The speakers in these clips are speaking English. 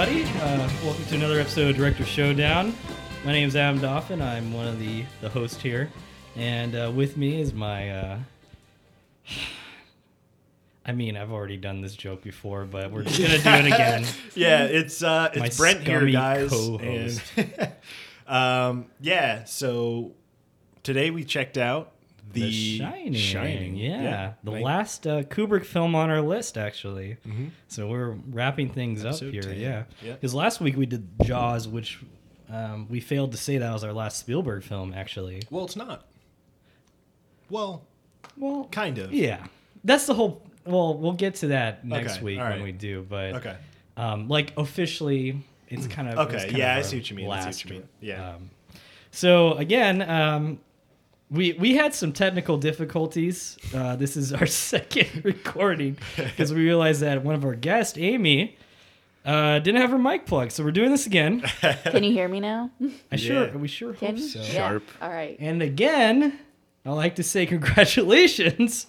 everybody. Uh, welcome to another episode of Director Showdown. My name is Adam Doffin. I'm one of the, the hosts here. And uh, with me is my. Uh, I mean, I've already done this joke before, but we're just going to do it again. Yeah, it's uh, My it's Brent here, guys. co-host. And, um, yeah, so today we checked out the, The Shining. Shining. Yeah. The right? last uh, Kubrick film on our list, actually. So we're wrapping things Episode up here. 10. Yeah. Yeah. Because last week we did Jaws, which um, we failed to say that was our last Spielberg film, actually. Well, it's not. Well, Well, kind of. Yeah, that's the whole. Well, we'll get to that next Okay, week all when we do. But Okay. um, like officially, it's kind of Okay, kind yeah, of I see what you mean, I see what last you mean, yeah. Um, so again, um, we we had some technical difficulties. Uh, this is our second recording because we realized that one of our guests, Amy. Uh, didn't have her mic plugged, so we're doing this again. Can you hear me now? I sure, Yeah. we sure Can hope you? so. Yeah. Sharp. All right. And again, I like to say congratulations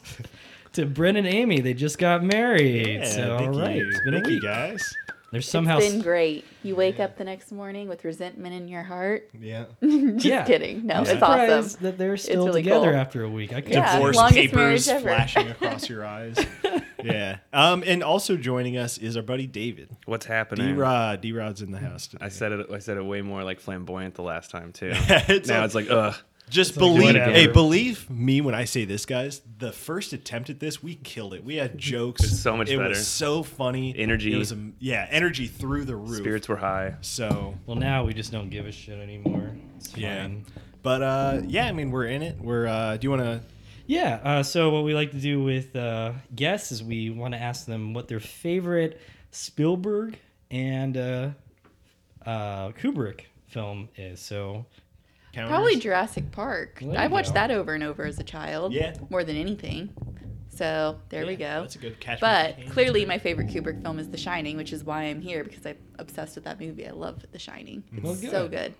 to Brent and Amy. They just got married. Yeah, so thank all right, you. it's been a Thank you, week. guys. There's somehow it's been great. You wake up the next morning with resentment in your heart. Yeah. Just Yeah. kidding. No, I'm it's surprised awesome. that they're still really together cool. after a week. I could Yeah. Divorce papers flashing across your eyes. yeah. Um, and also joining us is our buddy David. What's happening? D Rod. D Rod's in the house today. I said it. I said it way more like flamboyant the last time too. It's now a- it's like ugh. Just believe, hey, believe me when I say this, guys. The first attempt at this, we killed it. We had jokes. It's so much better. it better. was so funny. Energy. It was, um, yeah, energy through the roof. Spirits were high. So, Well, now we just don't give a shit anymore. It's yeah. fine. But uh, yeah, I mean, we're in it. We're. Uh, do you want to? Yeah. Uh, so what we like to do with uh, guests is we want to ask them what their favorite Spielberg and uh, uh, Kubrick film is. So Probably Jurassic Park. There I you watched go. that over and over as a child. Yeah. More than anything. So there we go. That's a good catch. But clearly, my favorite Kubrick film is The Shining, which is why I'm here because I'm obsessed with that movie. I love The Shining. Mm-hmm. It's Well, so good. good.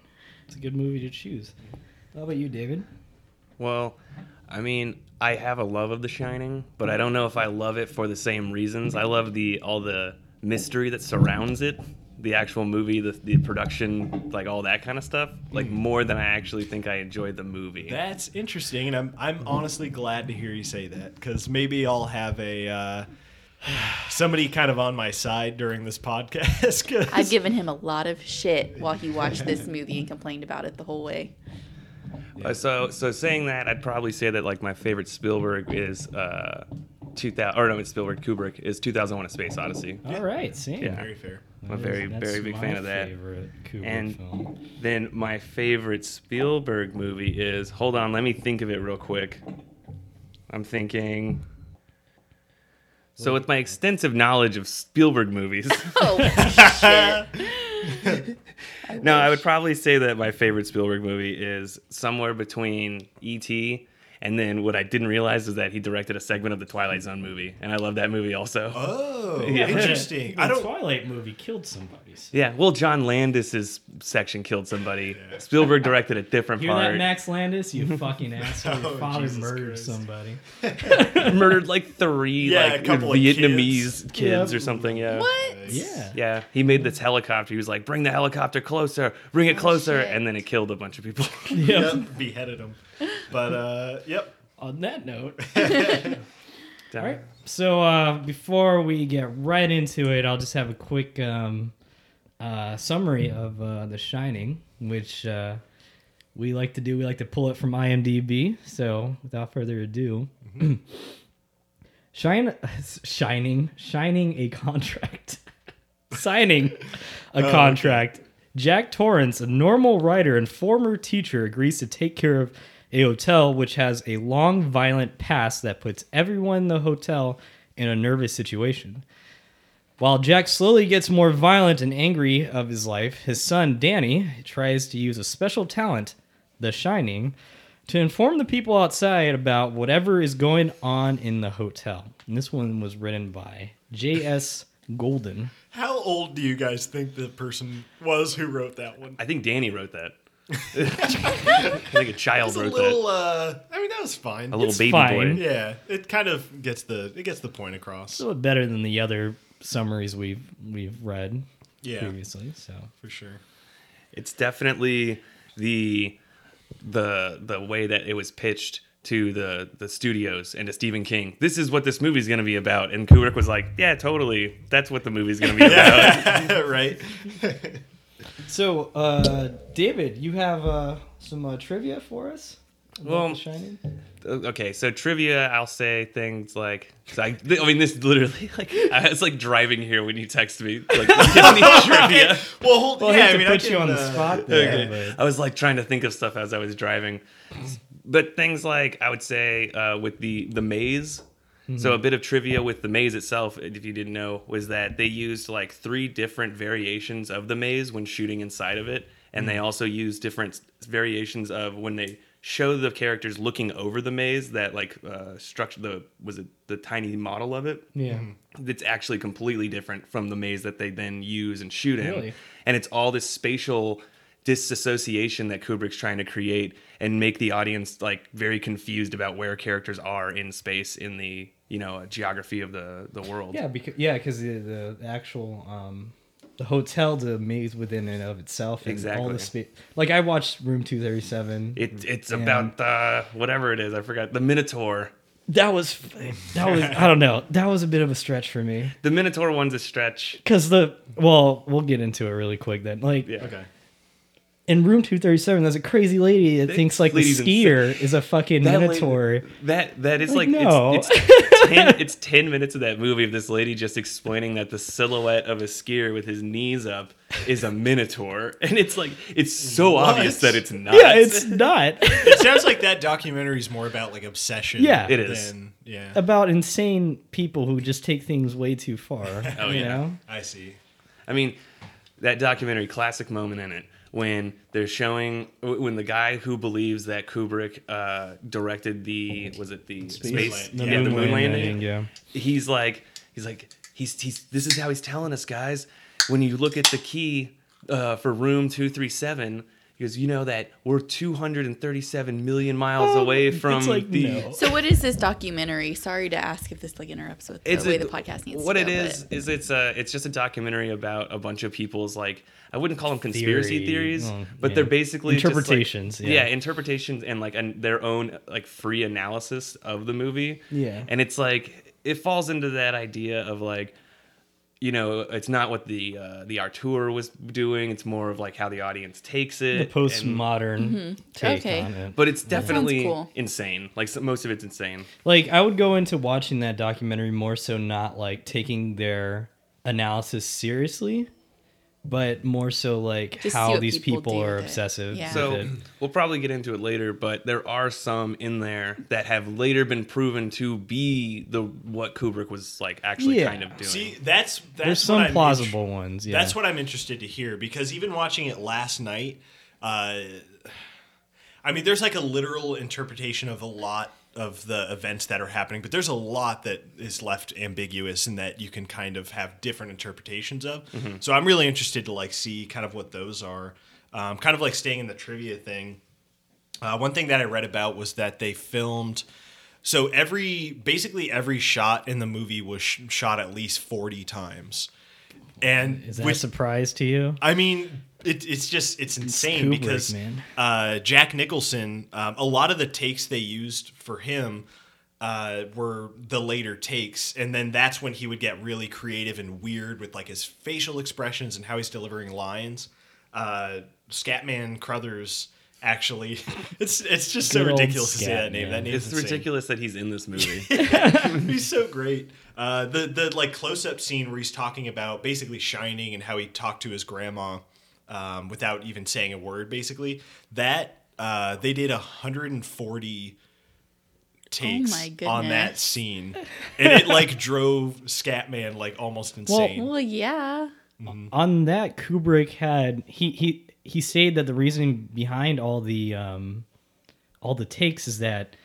it's a good movie to choose. How about you, David? Well, I mean, I have a love of The Shining, but I don't know if I love it for the same reasons. I love the all the mystery that surrounds it, the actual movie, the the production, like all that kind of stuff, like more than I actually think I enjoyed the movie. That's interesting, and I'm I'm honestly glad to hear you say that because maybe I'll have a. Uh, Somebody kind of on my side during this podcast. 'cause- I've given him a lot of shit while he watched this movie and complained about it the whole way. Uh, so so saying that, I'd probably say that like my favorite Spielberg is uh, 2000 or no, it's Spielberg Kubrick is 2001: A Space Odyssey. All right, same. Yeah. very fair. I'm a very that's very big my fan of that. Favorite Kubrick And film. then my favorite Spielberg movie is hold on, let me think of it real quick. I'm thinking. So with my extensive knowledge of Spielberg movies, Oh, shit. no, I would probably say that my favorite Spielberg movie is somewhere between E.T. and then what I didn't realize is that he directed a segment of the Twilight Zone movie, and I love that movie also. Oh, Yeah. interesting. The I don't. Twilight movie killed somebody. Yeah, well, John Landis's section killed somebody. Yeah. Spielberg directed a different Hear part. that, Max Landis? You fucking asshole! Your Oh, father Jesus murdered Christ. somebody. murdered like three Yeah, a like couple of Vietnamese kids. kids, Yep. or something. Yeah. what? Yeah. Yeah, he made this helicopter. He was like, "Bring the helicopter closer, bring it closer," shit. and then it killed a bunch of people. Yep. Yep, beheaded them. But uh, yep. On that note, all right. So uh, before we get right into it, I'll just have a quick um, uh, summary of uh, The Shining, which uh, we like to do. We like to pull it from IMDb. So without further ado, Shine, shining, shining a contract, signing a okay. contract. Jack Torrance, a normal writer and former teacher, agrees to take care of a hotel which has a long, violent past that puts everyone in the hotel in a nervous situation. While Jack slowly gets more violent and angry of his life, his son Danny tries to use a special talent, the Shining, to inform the people outside about whatever is going on in the hotel. And this one was written by J.S. Golden. How old do you guys think the person was who wrote that one? I think Danny wrote that. I think a child It's a little. that. Uh, I mean, that was fine. A little it's baby fine. boy. Yeah, it kind of gets the it gets the point across. It's a little better than the other summaries we've we've read. Yeah. previously. So for sure. It's definitely the the the way that it was pitched to the the studios and to Stephen King. This is what this movie's going to be about. And Kubrick was like, "Yeah, totally. That's what the movie's going to be about." right. So, uh, David, you have uh, some uh, trivia for us? about Well, The Shining? Okay, so trivia, I'll say things like I, I mean, this literally like it's like driving here when you text me like Disney trivia. Well, hold, Well, yeah, I I mean, to I put you can, on the uh, spot there, Okay. but I was like trying to think of stuff as I was driving, but things like I would say uh, with the the maze. So a bit of trivia with the maze itself, if you didn't know, was that they used like three different variations of the maze when shooting inside of it, and they also used different variations of when they show the characters looking over the maze. That like uh, structure the was it the tiny model of it yeah. that's actually completely different from the maze that they then use and shoot in. Really? And it's all this spatial disassociation that Kubrick's trying to create and make the audience like very confused about where characters are in space in the you know geography of the the world. Yeah, because yeah, because the, the actual um, the hotel, the maze within and of itself, and all Exactly. the space. Like I watched Room Two Thirty Seven. It, it's And- about uh, whatever it is. I forgot the Minotaur. That was that was I don't know. That was a bit of a stretch for me The Minotaur one's a stretch. because the well, we'll get into it really quick then. Like Yeah. Okay. In Room Two Thirty Seven, there's a crazy lady that That thinks like the lady's skier is a fucking That lady- minotaur. that that is Like, like, no. it's, it's, ten, it's ten minutes of that movie of this lady just explaining that the silhouette of a skier with his knees up is a minotaur, and it's like it's so What? obvious that it's not. Yeah, it's not It sounds like that documentary is more about like obsession. Yeah. It is. Than, yeah. about insane people who just take things way too far. Oh, you yeah. know? I see. I mean, that documentary, classic moment in it when they're showing when the guy who believes that Kubrick uh, directed the was it the space, The yeah, the moon moon landing, landing, yeah. he's like he's like he's he's this is how he's telling us guys. When you look at the key uh, for room 237 he goes you know that we're 237 million miles oh, away from Oh, it's like, the no. So what is this documentary? Sorry to ask if this like interrupts with the it's way a- the podcast needs what to it go, is but- is it's a it's just a documentary about a bunch of people's like I wouldn't call them conspiracy Theory. theories, Well, but yeah. they're basically just, like- Interpretations, yeah. yeah. interpretations and like an, their own like free analysis of the movie. Yeah. and it's like it falls into that idea of like you know it's not what the uh, the auteur was doing. It's more of like how the audience takes it. The and- postmodern take Okay. on it. but it's sounds definitely cool. insane. Like so, most of it's insane. Like I would go into watching that documentary more so not like taking their analysis seriously, but more so like Just how these people people, are obsessive. Yeah. So with it. we'll probably get into it later, but there are some in there that have later been proven to be the what Kubrick was like actually Yeah. kind of doing. See, that's that's there's some I'm plausible inter- ones. Yeah, That's what I'm interested to hear because even watching it last night, uh, I mean, there's like a literal interpretation of a lot of the events that are happening, but there's a lot that is left ambiguous and that you can kind of have different interpretations of. So I'm really interested to like see kind of what those are. Um, kind of like staying in the trivia thing. Uh, one thing that I read about was that they filmed. So every basically every shot in the movie was sh- shot at least forty times, and Is that with- a surprise to you? I mean, it, it's just it's insane Kubrick, because man. Uh, Jack Nicholson, um, a lot of the takes they used for him uh, were the later takes, and then that's when he would get really creative and weird with like his facial expressions and how he's delivering lines. Uh, Scatman Crothers. Actually, it's it's just so Good old ridiculous to say that name. Scatman. That name it's ridiculous that he's in this movie. He's so great. Uh, the the like close up scene where he's talking about basically shining and how he talked to his grandma um, without even saying a word. Basically, that uh, they did 140 takes my on that scene, and it like drove Scatman like almost insane. Well, yeah. on that Kubrick had he he he said that the reason behind all the um all the takes is that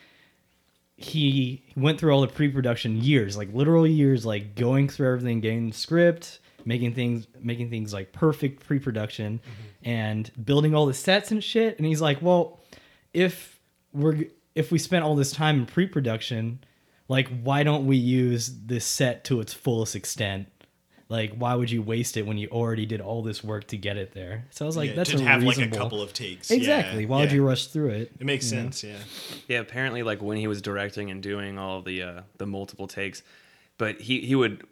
he went through all the pre-production years like literal years like going through everything getting the script making things making things like perfect pre-production and building all the sets and shit and he's like well if we're if we spent all this time in pre-production like why don't we use this set to its fullest extent Like, why would you waste it when you already did all this work to get it there? So I was like, Yeah, that's to a have reasonable. like a couple of takes. exactly. Yeah, why would you rush through it? It makes you know? sense. Yeah. Yeah, apparently, like when he was directing and doing all the uh, the multiple takes, but he he would,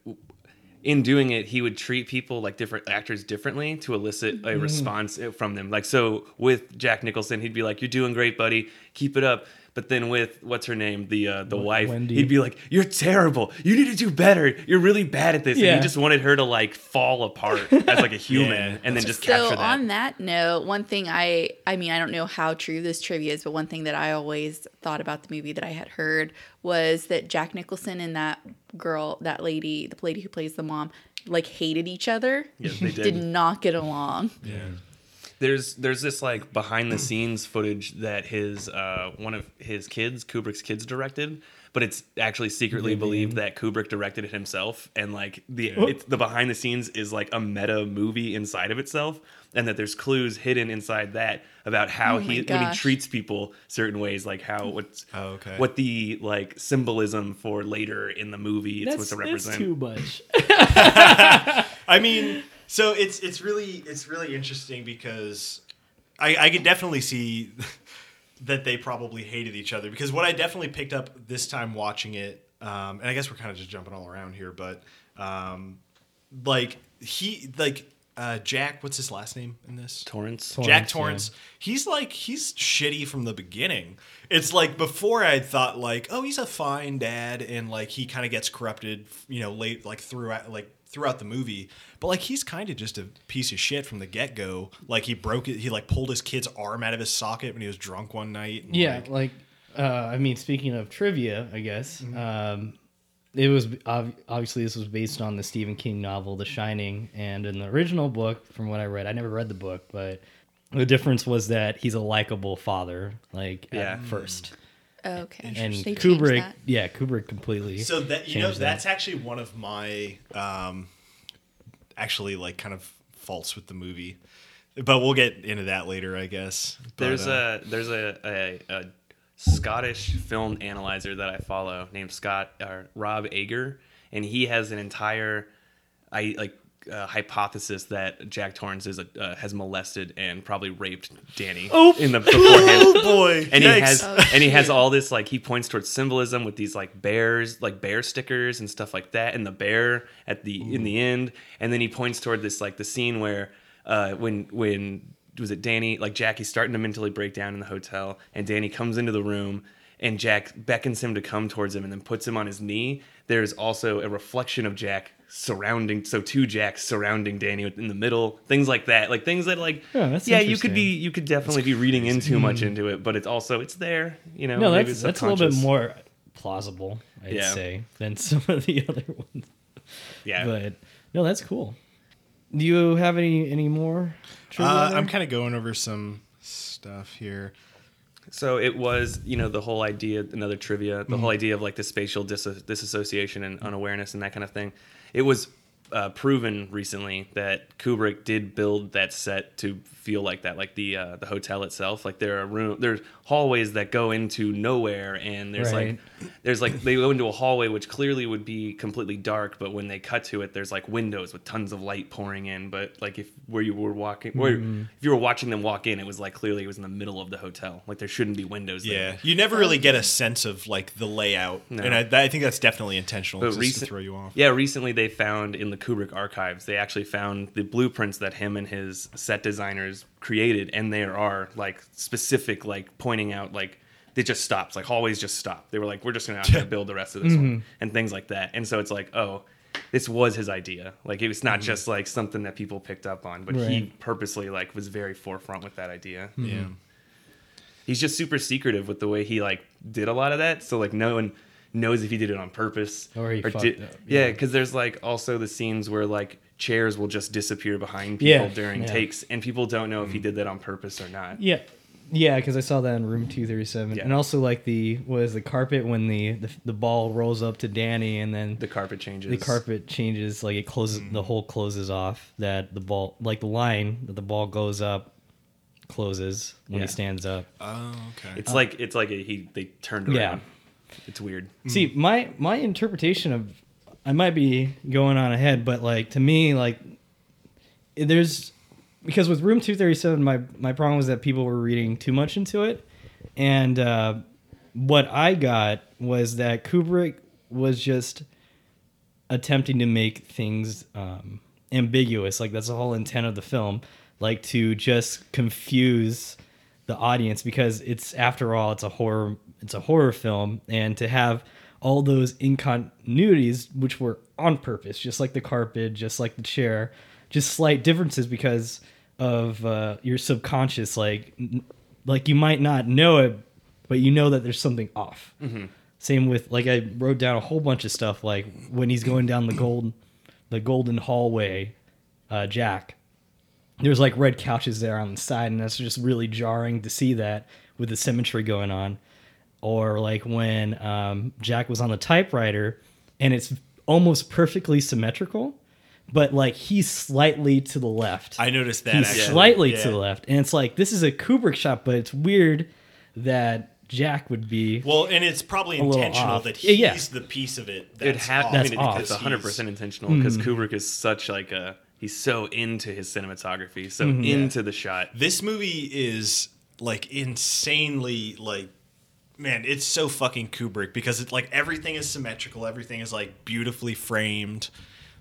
in doing it, he would treat people like different actors differently to elicit Mm-hmm. a response uh, from them. Like so, with Jack Nicholson, he'd be like, "You're doing great, buddy. Keep it up." But then with what's her name, the uh, the wife, Wendy. he'd be like, "You're terrible. You need to do better. You're really bad at this." And Yeah. he just wanted her to like fall apart as like a human, Yeah. and then just so capture that. on that note one thing i i mean i don't know how true this trivia is but one thing that i always thought about the movie that i had heard was that jack nicholson in that girl that lady the lady who plays the mom like hated each other. Yes, they did. Did. not get along. Yeah. there's there's this like behind the scenes footage that his uh, one of his kids Kubrick's kids directed but it's actually secretly believed that Kubrick directed it himself and like the it's, the behind the scenes is like a meta movie inside of itself and that there's clues hidden inside that about how Oh my he when he treats people certain ways like how what's Oh, okay. what the like symbolism for later in the movie it's That's, supposed to that's represent too much. I mean, so it's it's really it's really interesting because I I could definitely see that they probably hated each other because what I definitely picked up this time watching it, um, and I guess we're kind of just jumping all around here, but um, like he like uh, Jack, what's his last name in this? Torrance Jack Torrance, Torrance, he's like he's shitty from the beginning. It's like before I thought like, oh, he's a fine dad, and like he kind of gets corrupted, you know, late like throughout like throughout the movie. But like he's kind of just a piece of shit from the get go. Like he broke it, he like pulled his kid's arm out of his socket when he was drunk one night. and, Yeah, like- like uh, I mean, speaking of trivia, I guess Mm-hmm. um, it was ob- obviously this was based on the Stephen King novel The Shining, and in the original book, from what I read, I never read the book, but the difference was that he's a likable father, like Yeah. at first, okay and They Kubrick, that. yeah, Kubrick completely. So that you know changed that. that's actually one of my um actually like kind of faults with the movie. But we'll get into that later, I guess. But, There's uh, a there's a, a, a Scottish film analyzer that I follow named Scott or Rob Ager, and he has an entire I like uh, hypothesis that Jack Torrance is a, uh, has molested and probably raped Danny oh, in the beforehand. Oh boy! and he has Oh, and he has all this like he points towards symbolism with these like bears like bear stickers and stuff like that and the bear at the in the end and then he points toward this like the scene where uh when when was it Danny like Jackie's starting to mentally break down in the hotel and Danny comes into the room and Jack beckons him to come towards him and then puts him on his knee there's also a reflection of Jack surrounding so two Jacks surrounding Danny in the middle things like that like things that like Yeah, yeah you could be you could definitely be reading in too much into it, but it's also it's there. You know, no, maybe that's it's that's a little bit more plausible, I'd Yeah. say, than some of the other ones. Yeah, But no, that's cool. Do you have any any more? trivia Uh. I'm kind of going over some stuff here. so it was you know the whole idea, another trivia, the Mm-hmm. whole idea of like the spatial dis- disassociation and unawareness and that kind of thing. It was uh, proven recently that Kubrick did build that set to feel like that, like the uh, the hotel itself. Like there are room, there's hallways that go into nowhere, and there's Right. like there's like they go into a hallway which clearly would be completely dark, but when they cut to it, there's like windows with tons of light pouring in. But like if where you were walking, where Mm-hmm. if you were watching them walk in, it was like clearly it was in the middle of the hotel. Like there shouldn't be windows. Yeah, there. you never really get a sense of like the layout, No. and I, I think that's definitely intentional But just recent- to throw you off. Yeah, recently they found in the Kubrick archives, they actually found the blueprints that him and his set designers created, and there are like specific, like pointing out like it just stops, like hallways just stop. They were like, we're just gonna have to build the rest of this one, mm-hmm. and things like that. And so it's like, oh, this was his idea. Like it was not mm-hmm. just like something that people picked up on, but he purposely like was very forefront with that idea mm-hmm. Yeah. he's just super secretive with the way he like did a lot of that. So like no one knows if he did it on purpose Or he fucked did. up, Yeah, yeah. because there's like also the scenes where like chairs will just disappear behind people Yeah, during yeah. takes, and people don't know if he mm. did that on purpose or not. Yeah, yeah, because I saw that in room two thirty seven, Yeah. and also like the was the carpet when the, the the ball rolls up to Danny, and then The carpet changes. the carpet changes, like it closes, the mm. hole closes off. That the ball, like the line that the ball goes up, closes when Yeah. he stands up. Oh, okay. It's like it's like a, he they turned around. Yeah. It's weird. See, my my interpretation of I might be going on ahead, but like to me, like there's because with Room Two Thirty Seven, my my problem was that people were reading too much into it, and uh, what I got was that Kubrick was just attempting to make things um, ambiguous. Like that's the whole intent of the film, like to just confuse the audience because it's after all it's a horror it's a horror film, and to have all those incontinuities which were on purpose, just like the carpet, just like the chair, just slight differences because of uh, your subconscious, like like you might not know it, but you know that there's something off. Same with like I wrote down a whole bunch of stuff like when he's going down the gold the golden hallway, uh, Jack. There's like red couches there on the side, and that's just really jarring to see that with the symmetry going on. Or like when um, Jack was on the typewriter, and it's almost perfectly symmetrical, but like he's slightly to the left. I noticed that he's actually. slightly Yeah. to the left, and it's like this is a Kubrick shot, but it's weird that Jack would be. Well, and it's probably intentional that he's yeah. the piece of it. it That's had. off I mean, off. it's because hundred he's- percent intentional because Kubrick is such like a. He's so into his cinematography, so into the shot. This movie is like insanely like man, it's so fucking Kubrick because it's like everything is symmetrical, everything is like beautifully framed.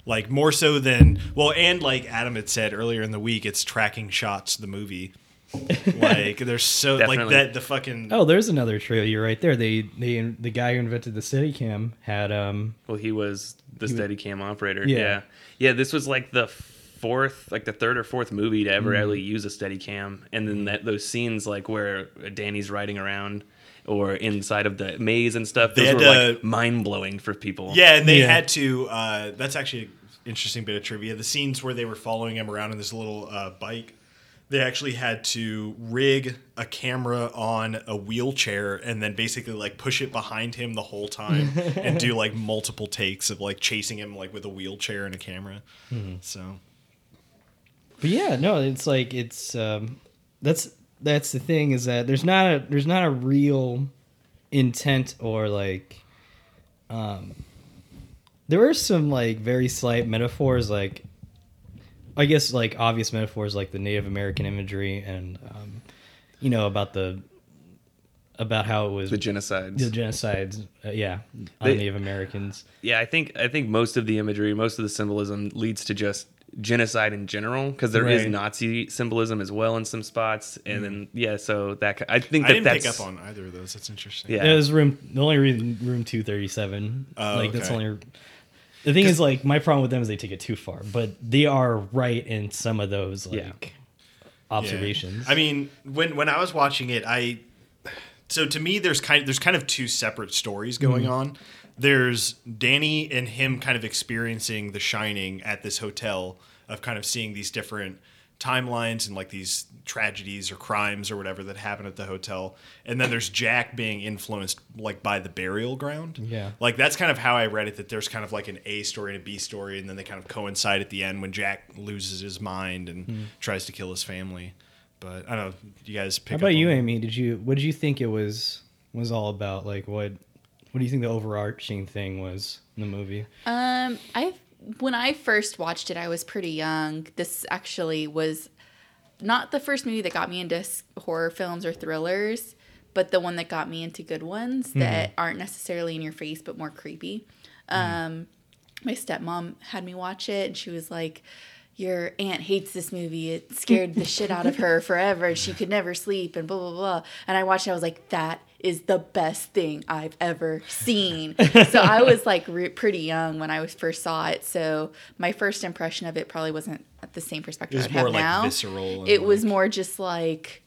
Like more so than well, and like Adam had said earlier in the week, it's tracking shots the movie. like there's so like that the fucking Oh, there's another trailer right there. They they the guy who invented the Steadicam had um Well, he was the Steadicam operator. Yeah. Yeah. yeah, This was like the fourth, like the third or fourth movie to ever Mm-hmm. really use a Steadicam, and then that those scenes like where Danny's riding around or inside of the maze and stuff. They Those had were like to- mind blowing for people. Yeah, and they Yeah. had to. Uh, that's actually an interesting bit of trivia. The scenes where they were following him around in this little uh, bike, they actually had to rig a camera on a wheelchair and then basically like push it behind him the whole time and do like multiple takes of like chasing him like with a wheelchair and a camera. So But yeah, no, it's like it's um that's that's the thing is that there's not a there's not a real intent or like um there are some like very slight metaphors like I guess like obvious metaphors like the Native American imagery and um you know about the about how it was the genocides. the genocides uh, yeah on They- Native Americans. yeah, I think I think most of the imagery, most of the symbolism leads to just genocide in general because there is Right. Nazi symbolism as well in some spots, and then mm. yeah, so that I think I didn't that's pick up on either of those. That's interesting. Yeah. It was room the only reason room two thirty seven. Oh, like that's only. The thing is, like, my problem with them is they take it too far, but they are right in some of those like Yeah. observations. Yeah. I mean, when when I was watching it, I so to me there's kind of, there's kind of two separate stories going mm-hmm. on. There's Danny and him kind of experiencing the shining at this hotel of kind of seeing these different timelines and like these tragedies or crimes or whatever that happen at the hotel. And then there's Jack being influenced like by the burial ground. Yeah. Like that's kind of how I read it that there's kind of like an A story and a B story and then they kind of coincide at the end when Jack loses his mind and hmm. tries to kill his family. But I don't know, you guys pick How up about you, Amy? Did you what did you think it was was all about? Like, what what do you think the overarching thing was in the movie? Um, I when I first watched it, I was pretty young. This actually was not the first movie that got me into horror films or thrillers, but the one that got me into good ones that aren't necessarily in your face but more creepy. Um, my stepmom had me watch it, and she was like. Your aunt hates this movie. It scared the shit out of her forever. She could never sleep and blah blah blah. And I watched it. I was like, that is the best thing I've ever seen. so I was like re- pretty young when I was first saw it. So my first impression of it probably wasn't at the same perspective It was I have more, like, now. visceral It was more just like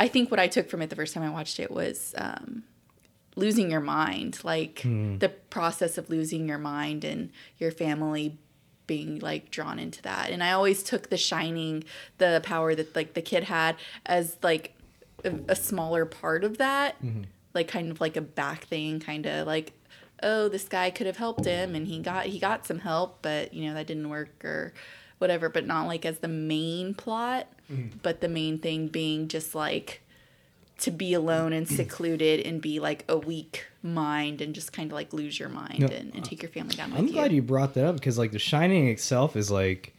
I think what I took from it the first time I watched it was um, losing your mind, like the process of losing your mind and your family being like drawn into that. And I always took the shining, the power that like the kid had as like a, smaller part of that, mm-hmm. like kind of like a back thing, kind of like oh this guy could have helped him and he got he got some help, but you know that didn't work or whatever, but not like as the main plot, mm-hmm. but the main thing being just like to be alone and secluded and be like a weak mind and just kind of like lose your mind No, and, and take your family down with I'm you. glad you. brought that up because like The Shining itself is like,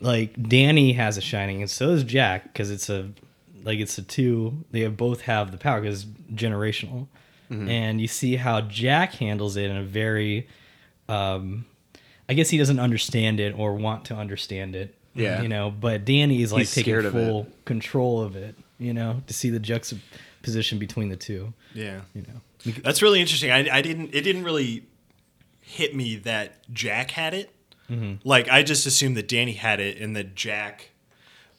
like Danny has a Shining and so does Jack because it's a, like it's the two. They both have the power because generational, and you see how Jack handles it in a very, um, I guess he doesn't understand it or want to understand it. Yeah. you know, but Danny is like He's taking scared of full control of it. You know, to see the juxtaposition between the two. Yeah. You know, That's really interesting. I, I didn't. It didn't really hit me that Jack had it. Like I just assumed that Danny had it and that Jack.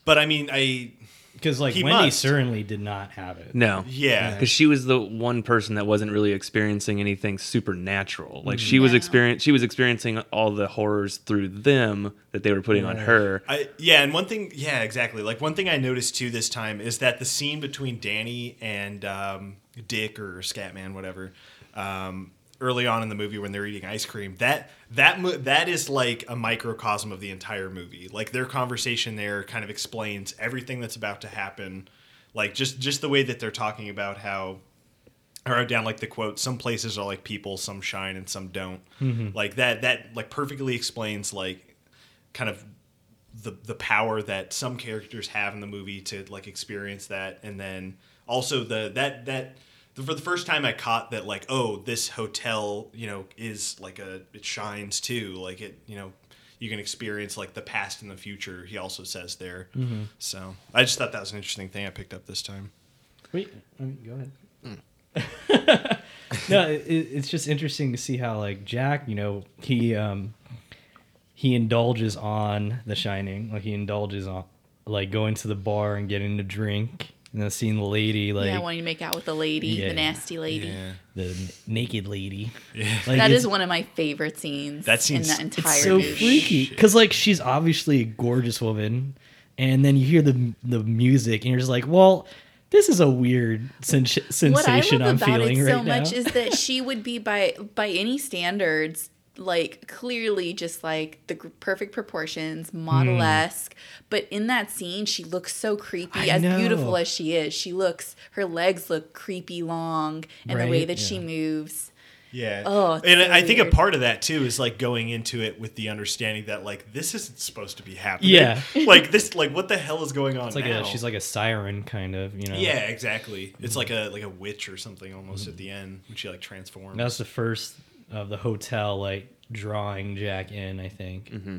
But I mean, I because like He Wendy must. certainly did not have it. No. yeah. Because she was the one person that wasn't really experiencing anything supernatural. Like she was Yeah. experience, she was experiencing all the horrors through them that they were putting on her. I, yeah, and one thing, yeah, exactly. Like one thing I noticed too this time is that the scene between Danny and um, Dick or Scatman, whatever, um, early on in the movie when they're eating ice cream, that that mo- that is like a microcosm of the entire movie. Like their conversation there kind of explains everything that's about to happen. Like just just the way that they're talking about how I wrote down like the quote some places are like people some shine and some don't mm-hmm. like that that like perfectly explains like kind of the the power that some characters have in the movie to like experience that and then also the that that for the first time I caught that like oh this hotel you know is like a it shines too. Like it you know you can experience like the past and the future he also says there. So I just thought that was an interesting thing I picked up this time. Wait, I mean, go ahead. Hmm. no, it, it's just interesting to see how like Jack, you know, he um he indulges on The Shining, like he indulges on like going to the bar and getting a drink, and then seeing the lady like yeah, wanting to make out with the lady, Yeah. the nasty lady. yeah the n- naked lady. yeah Like, That it's- is one of my favorite scenes That in that entire it's so movie. freaky because like she's obviously a gorgeous woman, and then you hear the the music, and you're just like, well. This is a weird sens- What I sensation love I'm about feeling it right so now. much is that she would be by by any standards like clearly just like the gr- perfect proportions, model esque. Hmm. But in that scene, she looks so creepy. I as know. beautiful as she is, she looks. Her legs look creepy long, and the way Right? that she moves. Yeah. Oh, and so I think a part of that too is like going into it with the understanding that like this isn't supposed to be happening. Yeah. like this like what the hell is going on It's like now? a she's like a siren kind of, you know. Yeah, exactly. It's mm-hmm. like a like a witch or something almost at the end when she like transforms. That was the first of the hotel like drawing Jack in. I think. Mm-hmm.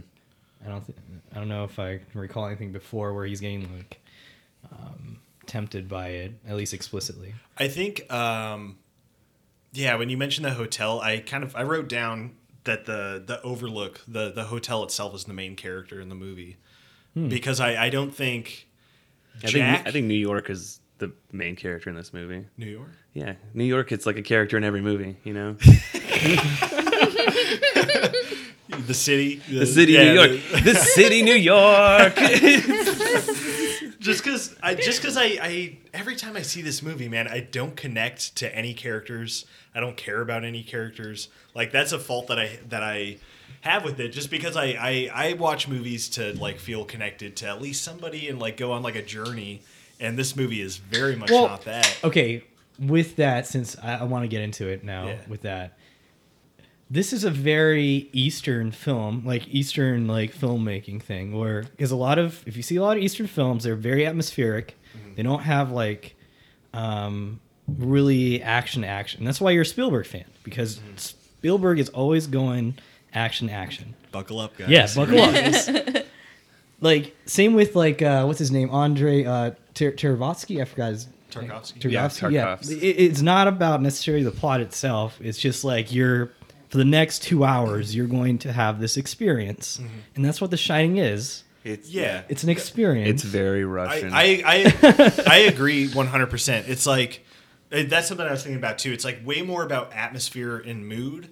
I don't. Th- I don't know if I can recall anything before where he's getting like um, tempted by it, at least explicitly. I think um yeah, when you mentioned the hotel, I kind of I wrote down that the the overlook, the the hotel itself is the main character in the movie. Because I I don't think I Jack think I think New York is the main character in this movie. New York Yeah, New York. It's like a character in every movie. You know, the city the city, yeah, New York. the- The city, New York. just because I just because I, I every time I see this movie, man, I don't connect to any characters. I don't care about any characters. Like that's a fault that I that I have with it. Just because I I, I watch movies to like feel connected to at least somebody and like go on like a journey. And this movie is very much Well, not that. Okay, with that, since I, I want to get into it now, Yeah. with that, this is a very Eastern film, like Eastern like filmmaking thing, where because a lot of if you see a lot of Eastern films, they're very atmospheric. They don't have like um, really action action. That's why you're a Spielberg fan because Spielberg is always going action action. Buckle up, guys. Yeah, buckle up. like same with like uh, what's his name, Andre uh, Ter- Tarkovsky. I forgot his Tarkovsky. Yeah, Tarkovsky. Yeah, It- it's not about necessarily the plot itself. It's just like you're for the next two hours, you're going to have this experience, and that's what The Shining is. It's Yeah. It's an experience. It's very Russian. I I, I, I agree 100%. It's like eh, that's something I was thinking about too. It's like way more about atmosphere and mood.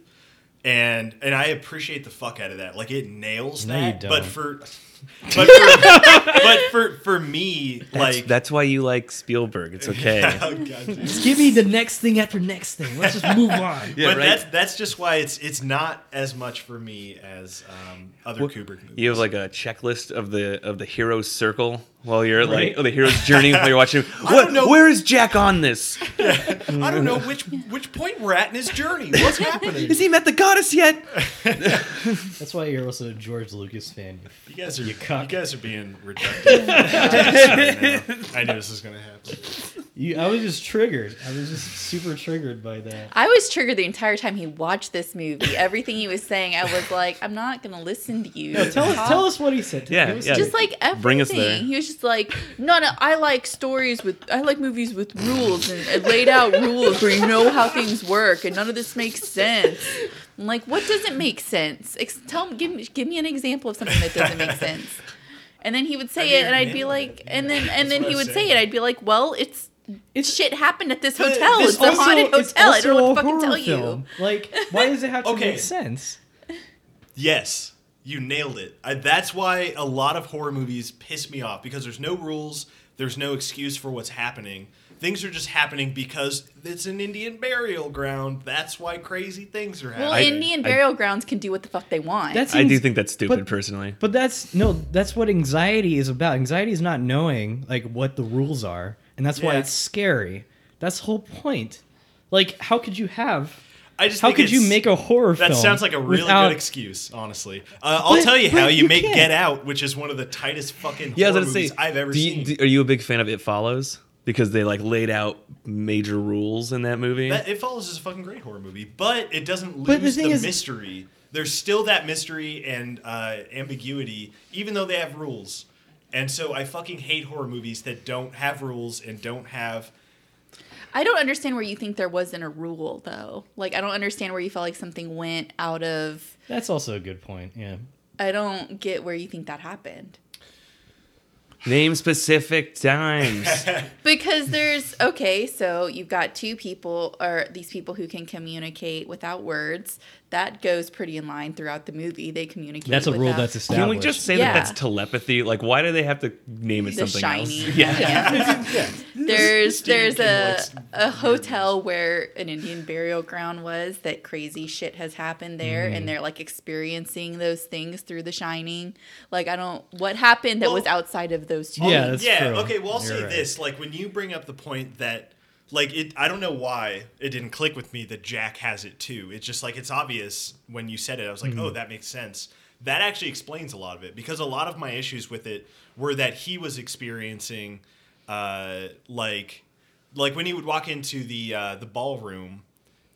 And and I appreciate the fuck out of that. Like it nails No, that. But don't. for but for, but for for me that's, like that's why you like Spielberg. It's okay. Oh, God. Just give me the next thing after next thing. Let's just move on. Yeah, but right. that's that's just why it's it's not as much for me as um, other Kubrick movies. You have like a checklist of the of the hero's circle While you're Right. like the hero's journey, while you're watching. don't What? know. Where is Jack on this? I don't know which which point we're at in his journey. What's happening? Has he met the goddess yet? That's why you're also a George Lucas fan. You guys are You you, guys are being reductive. Right. I knew this was gonna happen. You, I was just triggered. I was just super triggered by that. I was triggered the entire time he watched this movie. Everything he was saying, I was like, I'm not gonna listen to you. No, tell us, tell us what he said. Yeah, Give us yeah. Just like everything. Bring us there. He was just like, no, no, I like stories with, I like movies with rules and, and laid out rules where you know how things work and none of this makes sense. I'm like, what doesn't make sense? Ex- tell give me, give me an example of something that doesn't make sense. And then he would say I mean, it, and I'd be like, yeah, and then and then he I'm would say it. I'd be like, well, it's. It's- shit happened at this hotel. this It's a also- haunted it's hotel. I don't know what to fucking horror tell you. Like, why does it have to Okay. make sense? Yes, you nailed it. I, that's why a lot of horror movies piss me off because there's no rules, there's no excuse for what's happening. Things are just happening because it's an Indian burial ground. That's why crazy things are happening. Well, Indian burial grounds can do what the fuck they want. That I do think that's stupid, but- personally. But that's no, that's what anxiety is about. Anxiety is not knowing like what the rules are, and that's why it's scary. That's the whole point. Like, how could you have? I just How think could you make a horror That film? That sounds like a really without- good excuse, honestly. Uh, I'll But- tell you how you, you make can't. Get Out, which is one of the tightest fucking Yeah, horror was movies say, I've ever do you, seen. do- are you a big fan of It Follows? Because they like laid out major rules in that movie. That, it follows is a fucking great horror movie, but it doesn't lose But the the, is- mystery. There's still that mystery and uh, ambiguity, even though they have rules. And so I fucking hate horror movies that don't have rules and don't have. I don't understand where you think there wasn't a rule though. Like I don't understand where you felt like something went out of That's also a good point. Yeah. I don't get where you think that happened. Name specific times. Because there's okay, so you've got two people or these people who can communicate without words. That goes pretty in line throughout the movie. They communicate. That's a rule without- that's established. Can we just say Yeah. that that's telepathy? Like, why do they have to name it the something shiny. else? Yeah. There's Stephen there's King a a hotel where an Indian burial ground was that crazy shit has happened there Mm-hmm. and they're like experiencing those things through the shining. Like I don't what happened that Well- was outside of those two. Yeah, that's yeah, true. okay, well, I'll You're say right. this. Like, when you bring up the point that. Like it, I don't know why it didn't click with me that Jack has it too. It's just like it's obvious when you said it. I was like, Mm-hmm. oh, that makes sense. That actually explains a lot of it because a lot of my issues with it were that he was experiencing, uh, like, like when he would walk into the uh, the ballroom,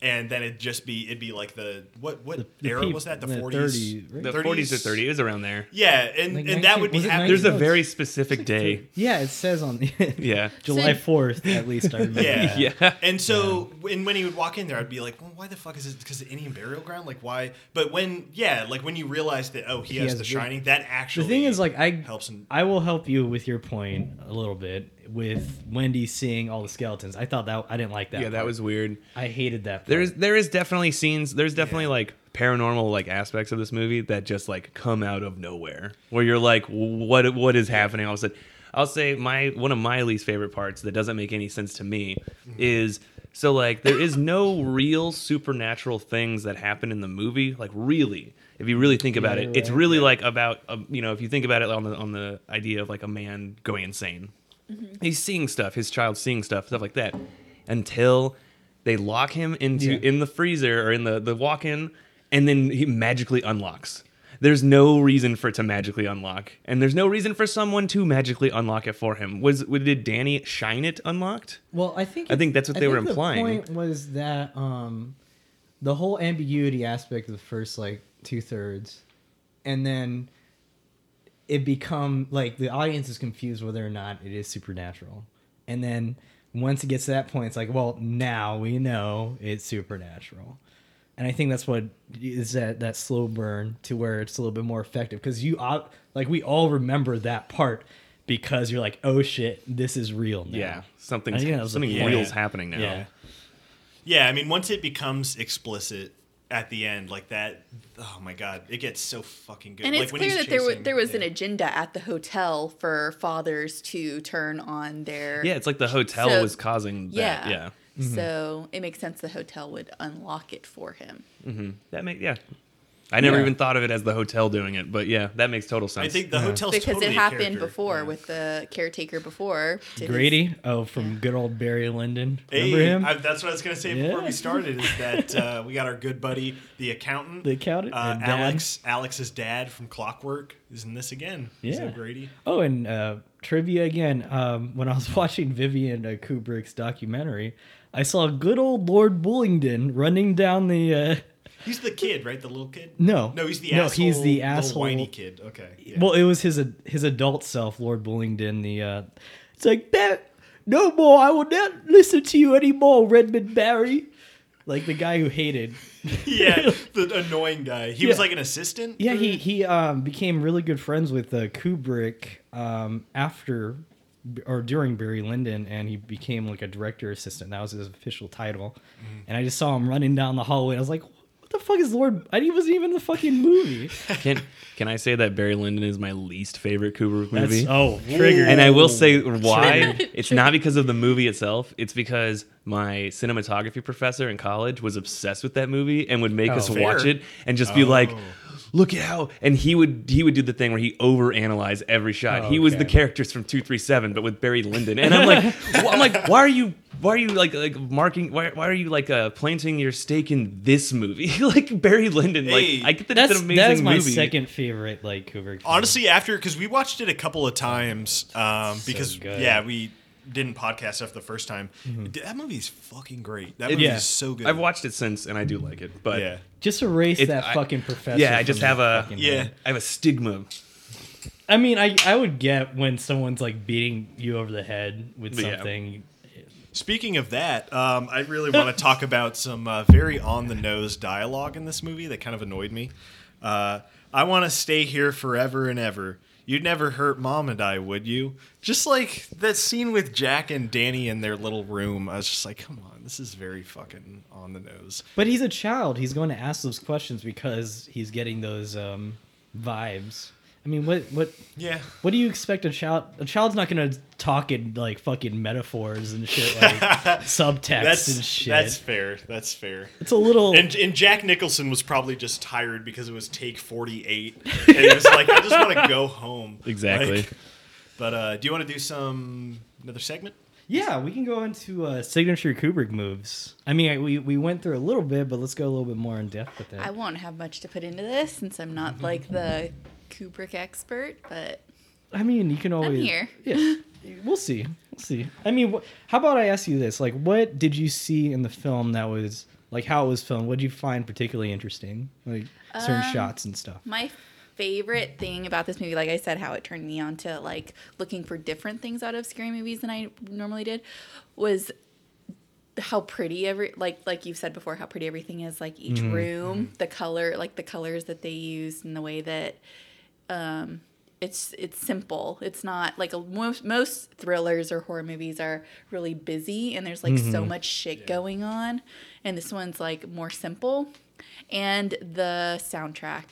and then it'd just be it'd be like the what what the era peop- was that the the forties 30s, right? The 40s to 30s, is around there. yeah and Like and 19 that would be happening. There's a very it's- specific day. Yeah, it says on Yeah. July fourth. At least I remember. Yeah. Yeah. And so, when when he would walk in there, I'd be like, "Well, why the fuck is it? Because the Indian burial ground? Like, why?" But when, yeah, like when you realize that, oh, he, He has, has the a- shining. That actually The thing is, like, I helps him. I will help you with your point a little bit with Wendy seeing all the skeletons. I thought that I didn't like that. Yeah, that was weird. I hated that. Part. There's there is definitely scenes. There's definitely Yeah. like paranormal like aspects of this movie that just like come out of nowhere, where you're like, what what is happening? All of a sudden, I'll say my one of my least favorite parts that doesn't make any sense to me is so like there is no real supernatural things that happen in the movie. Like really, if you really think about Yeah, it, you're it's right. really like about um, you know if you think about it on the on the idea of like a man going insane. He's seeing stuff, his child's seeing stuff, stuff like that, until they lock him into Yeah. in the freezer or in the the walk-in, and then he magically unlocks. There's no reason for it to magically unlock, and there's no reason for someone to magically unlock it for him. Was did Danny shine it unlocked? Well, I think I think that's what they were implying. The point was that um, the whole ambiguity aspect of the first like two thirds, and then it become like the audience is confused whether or not it is supernatural, and then once it gets to that point, it's like, well, now we know it's supernatural. And I think that's what is that that slow burn to where it's a little bit more effective because you like we all remember that part because you're like, oh shit, this is real now. Yeah, something I think that was the something point. real's happening now. Yeah. Yeah, I mean, once it becomes explicit at the end, like that, oh my god, it gets so fucking good. And like it's when clear he's that there was chasing- there was yeah. an agenda at the hotel for fathers to turn on their Yeah, it's like the hotel So- was causing that. yeah Yeah, So mm-hmm. it makes sense the hotel would unlock it for him. Mm-hmm. that make yeah. I never Yeah. even thought of it as the hotel doing it, but yeah, that makes total sense. I think the Yeah. hotel's because totally it happened before Yeah. with the caretaker before. did his- Grady, oh, from good old Barry Lyndon. Remember Hey, him? I, that's what I was gonna say before we started. Is that uh, we got our good buddy, the accountant, The accountant uh, and dad. Alex, Alex's dad from Clockwork, is in this again. Is Yeah. Grady? Oh, and uh, trivia again. Um, when I was watching Vivian uh, Kubrick's documentary, I saw good old Lord Bullingdon running down the. He's the kid, right? The little kid. no, No, he's the asshole. no, asshole. he's the asshole. whiny kid. Okay. yeah. Well, it was his his adult self, Lord Bullingdon. The uh, it's like that. No more. I will not listen to you anymore, Redmond Barry. Like the guy who hated. yeah, the annoying guy. He was like an assistant. Yeah, he he um, became really good friends with uh, Kubrick um, after or during Barry Lyndon, and he became like a director assistant. That was his official title. Mm-hmm. And I just saw him running down the hallway. I was like, "What the fuck is Lord?" I he wasn't even in the fucking movie. can can I say that Barry Lyndon is my least favorite Kubrick That's movie? oh triggered. And I will say why. It's not because of the movie itself. It's because my cinematography professor in college was obsessed with that movie and would make Oh. us Fair. watch it and just be like, Oh. "Look at how!" And he would he would do the thing where he overanalyze every shot. Oh, he was the characters from two three seven, but with Barry Lyndon. And I'm like, wh- I'm like, why are you? Why are you like like marking? Why, why are you like uh, planting your stake in this movie? like Barry Lyndon. Hey, like I get that That's it's an amazing that's my movie. second favorite like Kubrick. film. Honestly, after because we watched it a couple of times, um, So because good. Yeah, we didn't podcast stuff the first time. That movie's fucking great. That It- movie's yeah. so good. I've watched it since and I do like it, but yeah. just erase It- that I- fucking professor. yeah, I just have a- Yeah. head. I have a stigma. I mean, I I would get when someone's like beating you over the head with But yeah. something. Speaking of that, um, I really want to talk about some uh, very on the nose dialogue in this movie that kind of annoyed me. Uh, I want to stay here forever and ever. You'd never hurt mom and I, would you? Just like that scene with Jack and Danny in their little room. I was just like, come on, this is very fucking on the nose. But he's a child. He's going to ask those questions because he's getting those um, vibes. I mean, what what Yeah. what do you expect a child? A child's not going to talk in like fucking metaphors and shit like subtext That's and shit. that's fair. That's fair. it's a little. And, and Jack Nicholson was probably just tired because it was take 48. And he was like, I just want to go home. Exactly. Like, but uh, do you want to do some another segment? yeah, we can go into uh, signature Kubrick moves. I mean, I, we we went through a little bit, but let's go a little bit more in depth with that. I won't have much to put into this since I'm not like the Kubrick expert, but I mean, you can always. here. Yeah, we'll see. We'll see. I mean, wh- how about I ask you this? Like, what did you see in the film that was like how it was filmed? What did you find particularly interesting? Like certain Um, shots and stuff. my favorite thing about this movie, like I said, how it turned me on to like looking for different things out of scary movies than I normally did, was how pretty every like like you've said before how pretty everything is like each Mm-hmm. room the color like the colors that they used and the way that um it's it's simple. It's not like a, most most thrillers or horror movies are really busy and there's like Mm-hmm. so much shit going on. And this one's like more simple. And the soundtrack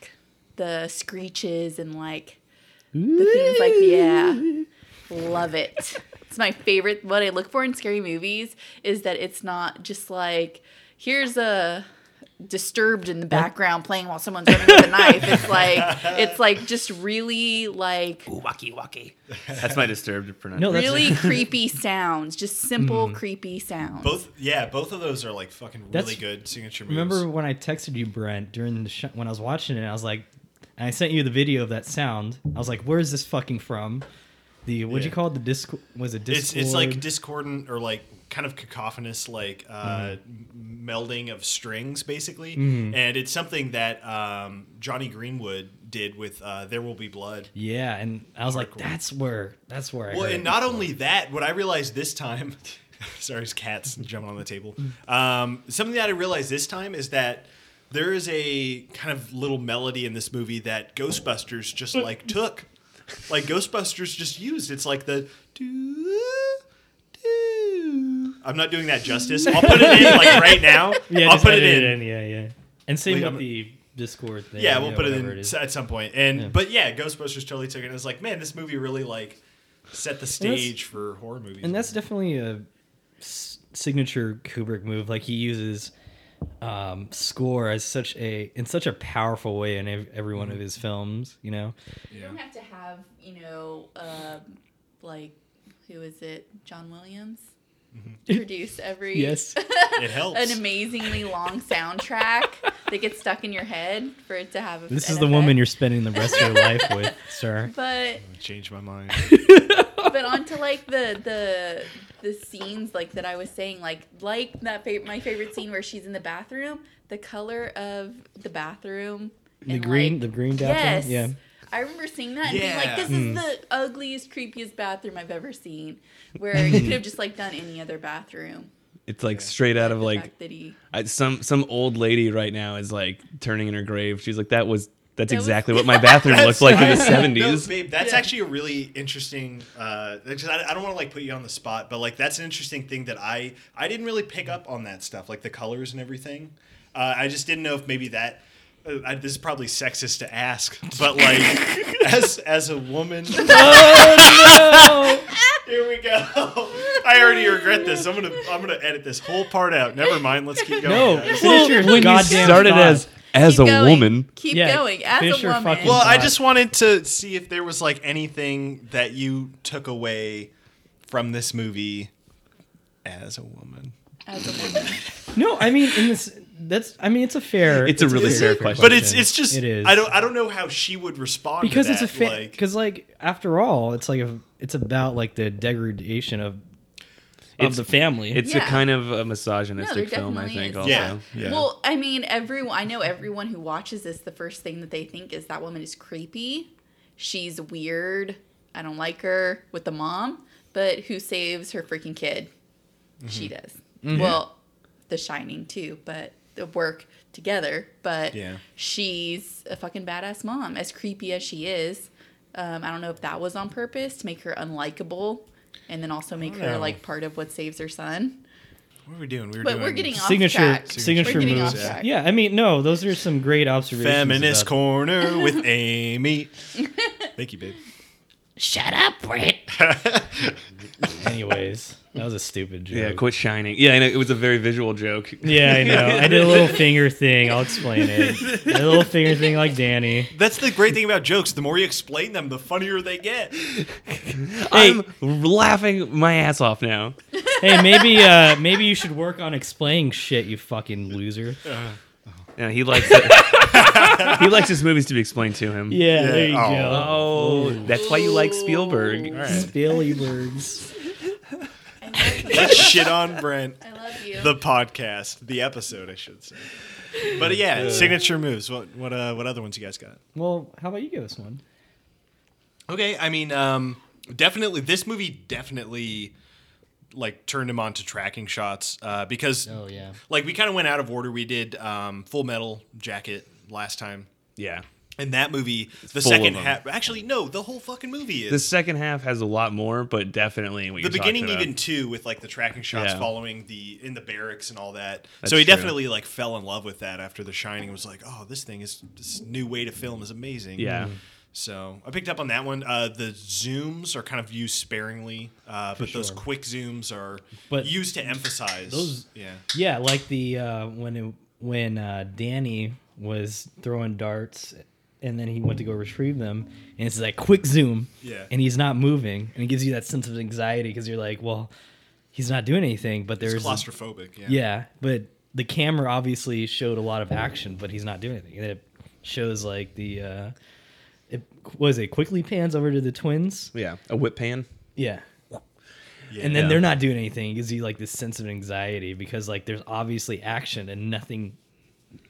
the screeches and like the things like yeah love it. It's my favorite. What i look for in scary movies is that it's not just like here's a disturbed in the background playing while someone's running with a knife it's like it's like just really like Ooh, wacky wacky. That's my disturbed pronunciation. No, really creepy sounds just simple mm. creepy sounds Both, yeah, both of those are like fucking really That's- good signature moves. Remember when I texted you, Brent, during the sh- when I was watching it? I was like, and I sent you the video of that sound. I was like, "Where is this fucking from?" The what'd you call it? The disc was it it's it's like discordant or like kind of cacophonous, like uh, Mm-hmm. melding of strings, basically. Mhm. And it's something that um, Jonny Greenwood did with uh, "There Will Be Blood." yeah, and I was like. "That's where that's where I." Well, and not only that, what I realized this time, sorry, cat's jumping on the table. Um, something that I realized this time is that there is a kind of little melody in this movie that Ghostbusters just like took, like Ghostbusters just used. It's like the do do. I'm not doing that justice. I'll put it in like right now. Yeah, I'll put it edit in. Yeah, yeah. And same Wait, with I'm- the Discord thing. Yeah, we'll put it in is. at some point. And Yeah. but yeah, Ghostbusters totally took it. And it's like, man, this movie really like set the stage for horror movies. and that's definitely a s- signature Kubrick move. Like he uses um, score as such a in such a powerful way in ev- every one of his films. You know, You don't have to have, you know, um, like who is it? John Williams Mm-hmm. produce every yes, It helps. an amazingly long soundtrack that gets stuck in your head for it to have. A, this is the woman you're spending the rest of your life with, sir. But Change my mind. but onto like the the the scenes like that I was saying like like that fa- my favorite scene where she's in the bathroom the color of the bathroom The green, like- the green bathroom. yes Yeah. I remember seeing that and being like this Hmm. is the ugliest creepiest bathroom I've ever seen where you could have just like done any other bathroom It's like straight out of like he I, some some old lady right now is like turning in her grave. She's like, that was that's That was- exactly what my bathroom looked like in the No, seventies. babe, that's Yeah. actually a really interesting. Uh, 'cause I, I don't want to like put you on the spot, but like that's an interesting thing that I I didn't really pick up on that stuff, like the colors and everything. Uh, I just didn't know if maybe that. Uh, I, this is probably sexist to ask, but like as as a woman, oh, no. here we go. I already regret this. I'm gonna I'm gonna edit this whole part out. Never mind. Let's keep going. No, guys. finish your when you started thought. as as Keep a going. woman, keep Yeah, going as a woman fucking- Well, I just wanted to see if there was like anything that you took away from this movie as a woman. as a woman No, I mean in this. That's. I mean, it's a fair. It's a really fair question. But it's it's just It is. I don't I don't know how she would respond because to it's a that, fa- like because like after all, it's like a, it's about like the degradation of of It's- the family. it's a kind of a No, there misogynistic film. I definitely think is. also. Yeah. Yeah. Well, I mean, everyone. I know everyone who watches this. The first thing that they think is that woman is creepy. She's weird. I don't like her with the mom. But who saves her freaking kid? She mm-hmm. does. Mm-hmm. Well, The Shining too, but they work together. But Yeah. she's a fucking badass mom. As creepy as she is, um, I don't know if that was on purpose to make her unlikable, and then also make her know. like part of what saves her son. what are we doing? We were But doing we're getting off signature track. signature We're moves. off track. Yeah, I mean, no, those are some great observations. feminist about- corner with Amy. Thank you, babe. Shut up, Brett. Anyways, that was a stupid joke. Yeah, quit shining. Yeah, I know, it was a very visual joke. Yeah, I know. I did a little finger thing. I'll explain it. A little finger thing like Danny. That's the great thing about jokes. The more you explain them, the funnier they get. I'm laughing my ass off now. Hey, maybe uh maybe you should work on explaining shit, you fucking loser. Yeah, he likes it. he likes his movies to be explained to him. Yeah, there you Oh. go. Oh, that's why you like Spielberg. Spielbergs. Let's shit on Brent. I love you. The podcast, the episode, I should say. But yeah, signature moves. What what uh what other ones you guys got? Well, how about you give us one? Okay, I mean, um, definitely this movie definitely like turned him on to tracking shots uh, because Oh yeah. like we kind of went out of order. We did um, Full Metal Jacket last time, Yeah. And that movie the full second half. Actually, no, the whole fucking movie is The second half has a lot more, but definitely what the you're beginning about. even too with like the tracking shots Yeah. following the in the barracks and all that That's so he true. definitely like fell in love with that after the shining was like oh this thing is this new way to film is amazing Yeah. so i picked up on that one uh, the zooms are kind of used sparingly uh, but those quick zooms are But used to emphasize those- yeah Yeah, like the uh when it, when uh Danny was throwing darts and then he went to go retrieve them and it's like quick zoom Yeah. and he's not moving and it gives you that sense of anxiety because you're like well he's not doing anything but there's a- claustrophobic yeah Yeah, but the camera obviously showed a lot of action, but he's not doing anything. And it shows like the uh it was it quickly pans over to the twins. Yeah. A whip pan. Yeah. yeah. And then Yeah. they're not doing anything. It gives you like this sense of anxiety because like there's obviously action and nothing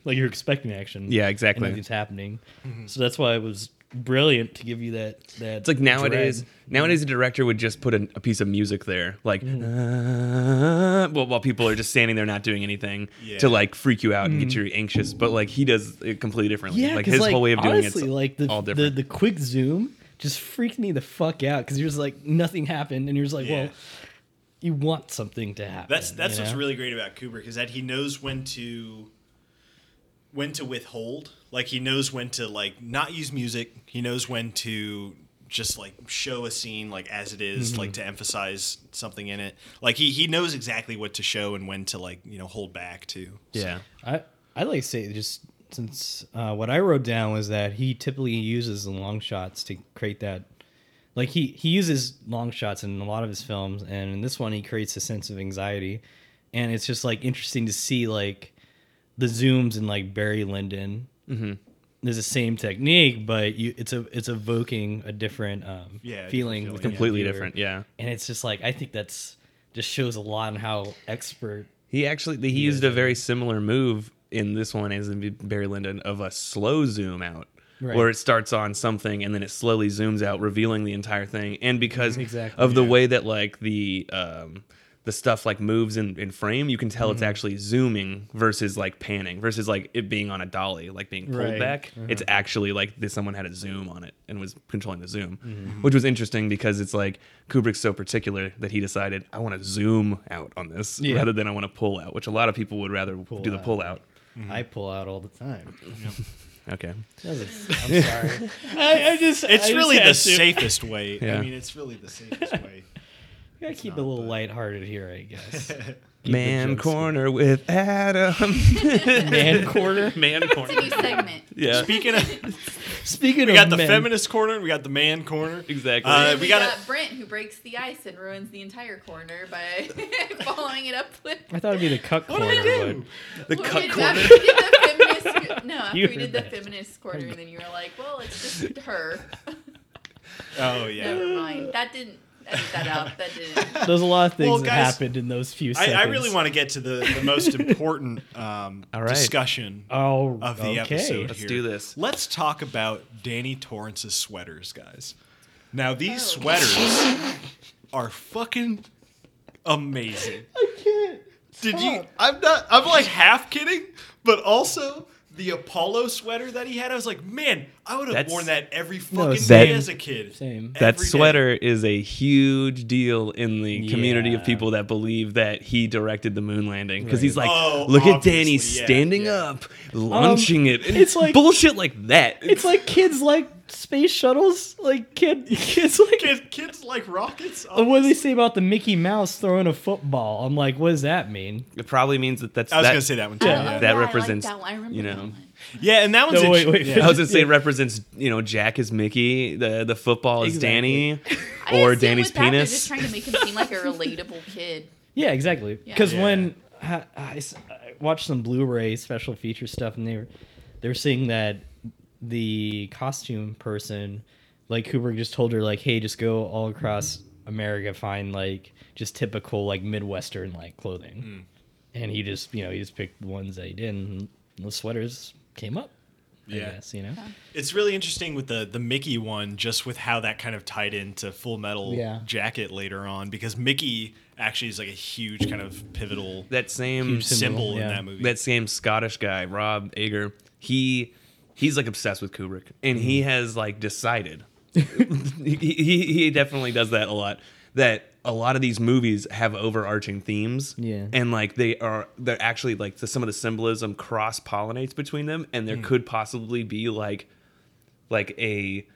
like you're expecting action. Yeah, exactly. And nothing's happening. So that's why it was brilliant to give you that that It's like nowadays. dread. Nowadays, a director would just put a, a piece of music there, like, Mm-hmm. uh, well, while people are just standing there not doing anything Yeah. to like freak you out and get you anxious. But like he does it completely differently. Mm. Yeah, like 'cause, his whole way of doing honestly, it's like the, all the different. the quick zoom just freaked me the fuck out because you're just like nothing happened and you're just like, Yeah. well, you want something to happen. That's that's you what's know? really great about Kubrick is that he knows when to when to withhold. Like he knows when to like not use music. He knows when to just like show a scene like as it is, like to emphasize something in it. Like he he knows exactly what to show and when to like you know hold back too. So- Yeah. I I like to say just since uh, what I wrote down was that he typically uses the long shots to create that. Like he he uses long shots in a lot of his films, and in this one he creates a sense of anxiety, and it's just like interesting to see like the zooms in like Barry Lyndon. Mm-hmm. There's the same technique, but you it's a it's evoking a different um, Yeah, feeling, feeling, Completely viewer. different. Yeah. and it's just like I think that's just shows a lot on how expert He actually he used a very similar move in this one as in Barry Lyndon of a slow zoom out. Right. Where it starts on something and then it slowly zooms out, revealing the entire thing. And because Exactly, of the yeah. way that like the um, the stuff like moves in, in frame, you can tell Mm-hmm. it's actually zooming versus like panning versus like it being on a dolly, like being pulled Right. back. Uh-huh. It's actually like this, someone had a zoom on it and was controlling the zoom, Mm-hmm. which was interesting because it's like Kubrick's so particular that he decided I want to zoom out on this Yeah. rather than I want to pull out, which a lot of people would rather do the out. pull out. I pull out all the time. Okay. I'm sorry. I, I just It's I just really had the to. safest way. Yeah. I mean, it's really the safest way. Gotta keep it a little lighthearted here, I guess. Man jokes corner with Adam. man corner. Man corner. It's a corner. new segment. Yeah. Speaking of, Speaking of we of got the men, feminist corner, we got the man corner. Exactly. Uh, we we gotta- got Brent who breaks the ice and ruins the entire corner by following it up with. I thought it'd be the cut What corner, did I do? the Well, cut corner. After we did the feminist, no, after You we did the that. feminist corner, and then you were like, "Well, it's just her." Oh yeah. Never mind. That didn't edit that out. That didn't. there's a lot of things Well, that happened in those few I, seconds. I really want to get to the, the most important um, All right. discussion Oh, of the okay. episode. Let's here. do this. Let's talk about Danny Torrance's sweaters, guys. Now these Oh. sweaters are fucking amazing. I can't. Did you? I'm not. I'm like half kidding, but also the Apollo sweater that he had. I was like, man, I would have That's- worn that every No, fucking same. day as a kid. Same. That Every day. sweater is a huge deal in the community of Yeah. people that believe that he directed the moon landing because he's like, Oh, look at obviously, Danny yeah, standing yeah. up, launching um, it. And it's it's like- like bullshit like that. It's like kids like space shuttles. Like kid, kids like. Kids, kids like rockets. What do they say about the Mickey Mouse throwing a football? I'm like, what does that mean? it probably means that that's I was that, gonna say that one too. Yeah. Yeah, that yeah, I like represents, that one. I remember you that know. one. Yeah, and that one's No, wait, wait. yeah. I was gonna say it represents, you know, Jack is Mickey, the the football is Exactly. Danny, or assume Danny's with that, They're just penis. trying to make him seem like a relatable kid. Yeah, exactly. Yeah. Because Yeah. when I, I s- I watched some Blu-ray special feature stuff, and they were they were saying that the costume person, like Kubrick, just told her like, "Hey, just go all across America, find like just typical like Midwestern like clothing," hmm. and he just you know he just picked the ones that he did, and the sweaters came up. I Yeah. guess, you know. It's really interesting with the the Mickey one, just with how that kind of tied into Full Metal Yeah. Jacket later on, because Mickey actually is like a huge kind of pivotal that same Huge symbol symbol, in that movie. that same Scottish guy, Rob Ager, he he's like obsessed with Kubrick, and he Mm-hmm. has like decided. he, he he definitely does that a lot. That a lot of these movies have overarching themes, Yeah. and like they are they're actually like the, some of the symbolism cross pollinates between them, and Mm. there could possibly be like like a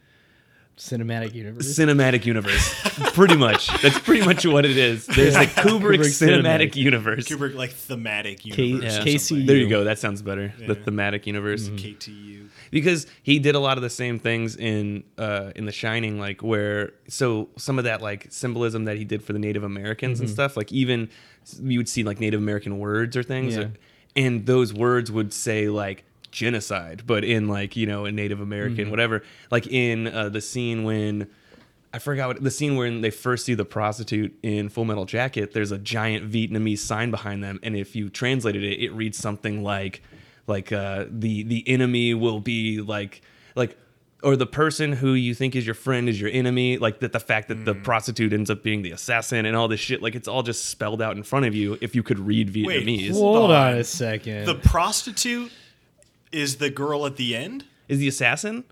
Cinematic universe. cinematic universe. pretty much, that's pretty much what it is. There's a Kubrick, Kubrick cinematic, cinematic. universe. Kubrick like thematic K- universe. Yeah. KCU. There you go. That sounds better. The thematic universe. KTU. Because he did a lot of the same things in uh in the shining like where so some of that like symbolism that he did for the native americans and stuff like even you would see like native american words or things Yeah. and those words would say like genocide but in like you know a native american whatever like in uh, the scene when I forgot what the scene when they first see the prostitute in Full Metal Jacket. There's a giant Vietnamese sign behind them, and if you translated it, it reads something like, like uh, the the enemy will be like like or the person who you think is your friend is your enemy. Like that the fact that the prostitute ends up being the assassin and all this shit. Like it's all just spelled out in front of you if you could read Vietnamese. Wait, Hold on on. a second. The prostitute is the girl at the end. Is the assassin?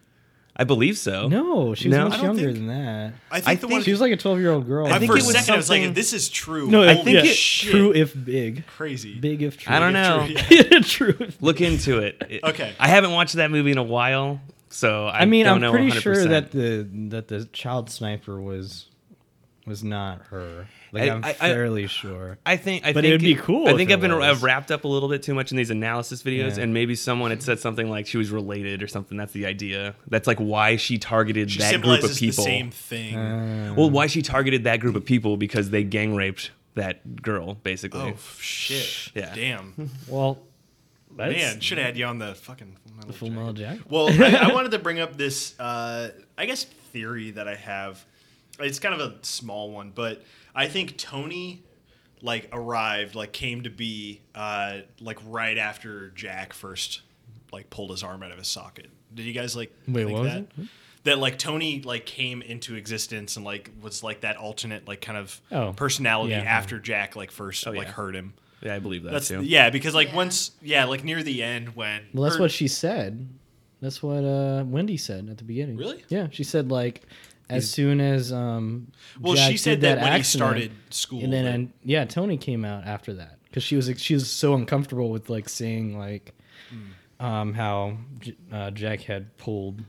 I believe so. no, she was No? much don't younger think- than that. I think I the think one. She was like a 12 year old girl. I think for it a was second, I was like, "This is true." No, I Holy think it, shit. true if big. Crazy. Big if true. I don't know. True, yeah. true. If Look into it. It- Okay. I haven't watched that movie in a while, So I, I mean, don't I'm know pretty 100%. sure that the that the child sniper was was not her. Like I- I, am I- I- fairly sure. I think, I But think it would be cool I if think I've been. I've wrapped up a little bit too much in these analysis videos, Yeah. and maybe someone had said something like she was related or something. That's the idea. That's like why she targeted She that group symbolizes of the people. same thing. Uh, Well, why she targeted that group of people because they gang raped that girl, basically. oh shit! Yeah. Damn. well, that's Man, should have had you on the fucking Full Metal Full Jacket. Metal Jacket. Well, I, I wanted to bring up this, uh, I guess, theory that I have. It's kind of a small one, but I think Tony, like, arrived, like, came to be, uh, like, right after Jack first, like, pulled his arm out of his socket. Did you guys like Wait, think what was that? it? That like Tony like came into existence and like was like that alternate like kind of Oh, personality yeah. after Jack like first Oh, like yeah. hurt him. Yeah, I believe that That's too. yeah, because like Yeah. once yeah, like near the end when Well, that's or- what she said. That's what uh, Wendy said at the beginning. Really? Yeah, she said like as soon as um. Well, Jack she said did that, when he started school. and then and, yeah, Tony came out after that because she was like, she was so uncomfortable with like seeing like Hmm. um how J- uh, Jack had pulled.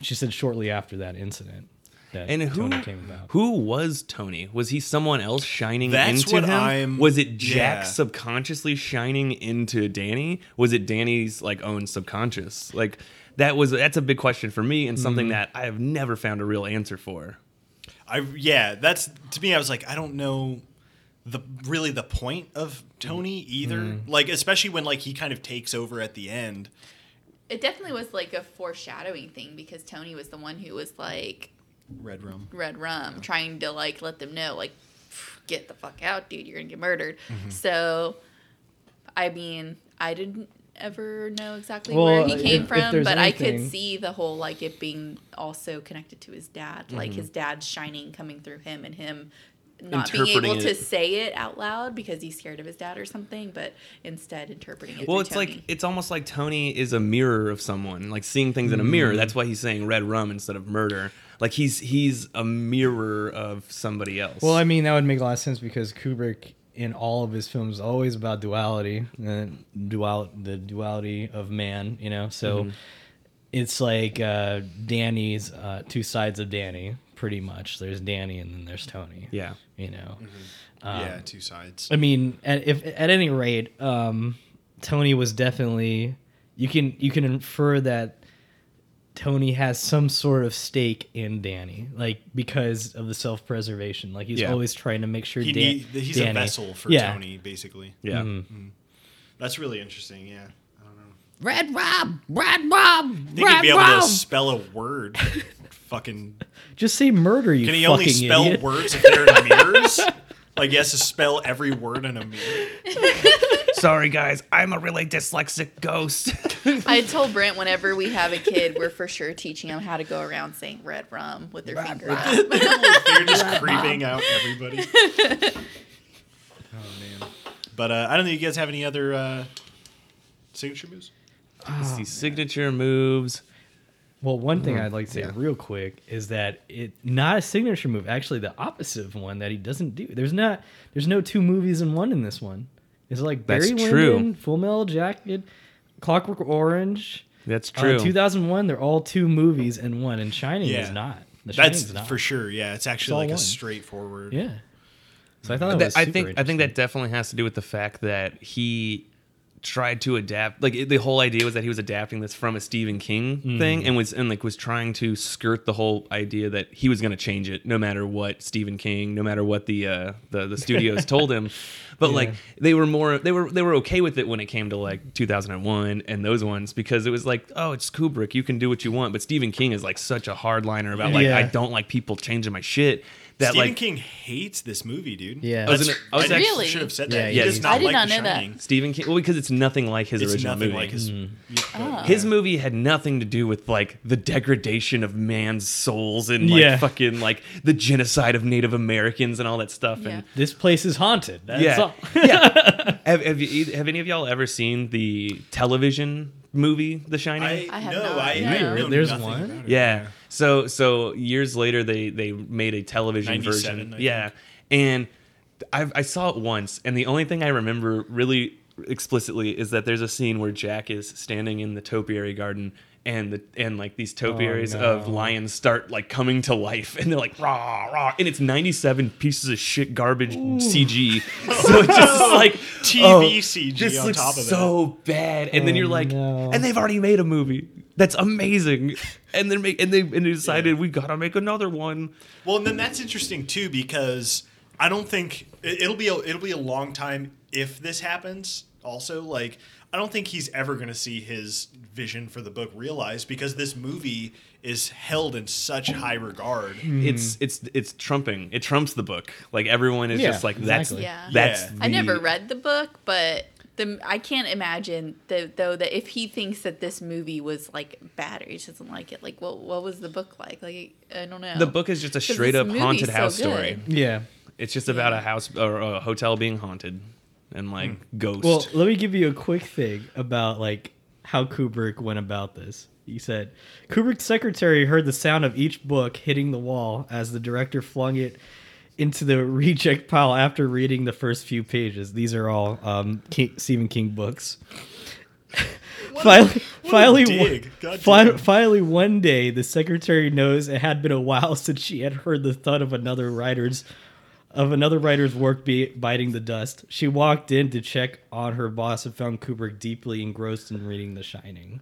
She said shortly after that incident that And who Tony came about. who was Tony? Was he someone else shining That's into what him? I'm- was it Jack yeah. subconsciously shining into Danny? Was it Danny's like own subconscious? Like that was that's a big question for me and something Mm-hmm. that I have never found a real answer for. I yeah, that's to me. I was like, I don't know the really the point of Tony either. Mm. Like especially when like he kind of takes over at the end. It definitely was like a foreshadowing thing because Tony was the one who was like Red Rum. red rum, trying to like let them know, like, get the fuck out, dude, you're gonna get murdered. Mm-hmm. So, I mean, I didn't ever know exactly Well, where he came if from, there's but I could see the whole like it being also connected to his dad, Mm-hmm. like his dad's shining coming through him and him not being Interpreting able to say it out loud because he's scared of his dad or something, but instead interpreting it. Well, it's Tony. like it's almost like Tony is a mirror of someone, like seeing things in a mirror. That's why he's saying red rum instead of murder. Like he's he's a mirror of somebody else. Well, I mean that would make a lot of sense because Kubrick in all of his films always about duality and dual the duality of man. You know, so Mm-hmm. it's like uh, Danny's uh, two sides of Danny. Pretty much, there's Danny and then there's Tony. yeah. you know. yeah, two sides. I mean, at, if at any rate, um, Tony was definitely you can you can infer that Tony has some sort of stake in Danny, like because of the self preservation. Like he's Yeah. always trying to make sure He Dan- need, he's Danny, a vessel for yeah. Tony, basically. Yeah. Mm-hmm. That's really interesting. Yeah, I don't know. Red Rob, Red Rob, I think he'd be able to spell a word. Fucking. Just say murder, you Can he fucking only spell idiot. words if they're in mirrors? Like he has to spell every word in a mirror. Sorry, guys, I'm a really dyslexic ghost. I told Brent whenever we have a kid, we're for sure teaching them how to go around saying red rum with their finger up. They're just creeping out everybody. Oh man. But uh, I don't know. You guys have any other uh, signature moves? Let's see signature moves. Well, one thing I'd like to say Yeah. real quick is that it not a signature move. Actually, the opposite of one that he doesn't do. There's not. There's no two movies in one in this one. It's like That's Barry true. Lyndon, Full Metal Jacket, Clockwork Orange. That's Uh, true. 2001. They're all two movies in one, and Shining Yeah. is not. The That's not. for sure. Yeah, it's actually all like a straightforward. Yeah. So I thought that That- was I think I think that definitely has to do with the fact that he tried to adapt like the whole idea was that he was adapting this from a Stephen King Mm-hmm. thing and was and like was trying to skirt the whole idea that he was going to change it no matter what Stephen King no matter what the uh the the studios told him but like they were more they were they were okay with it when it came to like 2001 and those ones because it was like oh it's Kubrick you can do what you want but Stephen King is like such a hardliner about like Yeah. I don't like people changing my shit that Stephen like King hates this movie, dude. Yeah. That's- I was gonna- I was I actually- should have said that. yeah, he does he's- not I did like not The know that. Shining. Stephen King well because it's nothing like his It's original nothing movie like his. Mm. Yeah, Oh. His movie had nothing to do with like the degradation of man's souls and like Yeah. fucking like the genocide of Native Americans and all that stuff. And this place is haunted. That's yeah, all. yeah. Have, have, you, have any of y'all ever seen the television movie The Shining? I, I have no, not. I, Yeah. I know There's one? about yeah. So so years later they they made a television version. I Yeah. And I I saw it once and the only thing I remember really explicitly is that there's a scene where Jack is standing in the topiary garden and the and like these topiaries Oh, no. of lions start like coming to life, and they're like rah rah, and it's ninety seven pieces of shit garbage CG. So it's just oh. like TV oh, CG this on looks top of it. so bad, and then Oh, you're like, no. and they've already made a movie that's amazing, and they're make and they and they decided we gotta make another one. Well, and then that's interesting too because I don't think it- it'll be a, it'll be a long time if this happens. Also, like I don't think he's ever going to see his vision for the book realized because this movie is held in such high regard. Mm-hmm. It's it's it's trumping. It trumps the book. Like everyone is Yeah, just like that's exactly. Yeah. that's. Yeah. I never read the book, but the I can't imagine the, though that if he thinks that this movie was like bad or he doesn't like it, like what what was the book like? Like I don't know. The book is just a straight up haunted house good. story. Yeah. It's just about Yeah. a house or a hotel being haunted and like ghost. Well, let me give you a quick thing about like how Kubrick went about this. He said Kubrick's secretary heard the sound of each book hitting the wall as the director flung it into the reject pile after reading the first few pages. These are all um, King, Stephen King books. finally, finally, one, God finally, one day, the secretary knows it had been a while since she had heard the thud of another writer's of another writer's work be- biting the dust. She walked in to check on her boss and found Kubrick deeply engrossed in reading The Shining.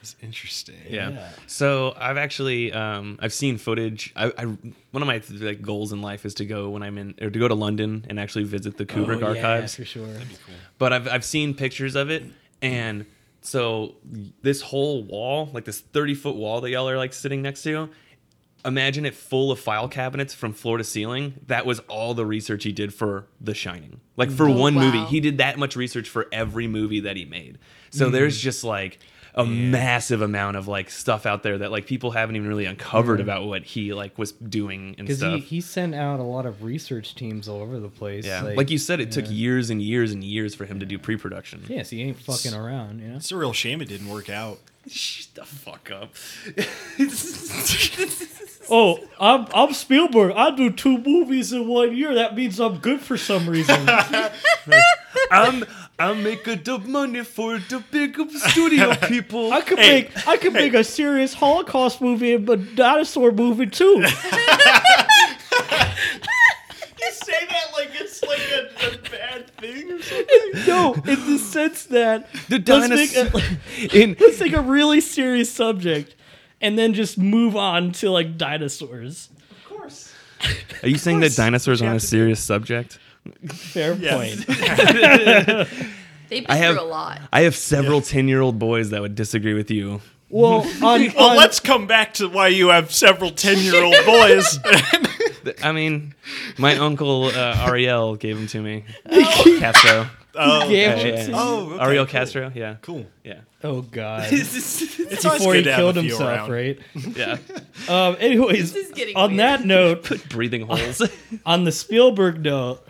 It's interesting. yeah. yeah. So I've actually um, I've seen footage. I, I one of my like goals in life is to go when I'm in or to go to London and actually visit the Kubrick Oh, yeah, archives. for sure. but I've I've seen pictures of it, and so this whole wall, like this thirty foot wall that y'all are like sitting next to, imagine it full of file cabinets from floor to ceiling. That was all the research he did for The Shining. Like for Oh, one movie, he did that much research for every movie that he made. So hmm. there's just like a massive amount of like stuff out there that like people haven't even really uncovered about what he like was doing and Because stuff. he, he sent out a lot of research teams all over the place. yeah, like, you said, it took years and years and years for him to do pre-production. Yes, he ain't fucking around, you know? It's a real shame it didn't work out. Shut the fuck up. Oh, I'm, I'm Spielberg. I do two movies in one year. That means I'm good for some reason. I'm I'm making the money for the big studio people. I could Hey, make I could make a serious Holocaust movie and a dinosaur movie too. You say that like it's like a, a bad thing or something. no, in the sense that The let's make dinosaur- In let's take a really serious subject and then just move on to like dinosaurs. Of course. Are you saying that dinosaurs aren't a Captain- serious subject? Fair point. They've been I have through a lot. I have several ten year old boys that would disagree with you. Well, on, Well, on- let's come back to why you have several ten-year-old boys. I mean, my uncle uh, Ariel gave them to me. Castro. Oh, gave Yeah, yeah, oh, okay, Ariel cool. Castro. Yeah. Cool. Yeah. Oh god. It's Before he good to have killed himself, around. right? Yeah. Um anyways, This is on weird. that note, Breathing holes. on the Spielberg note,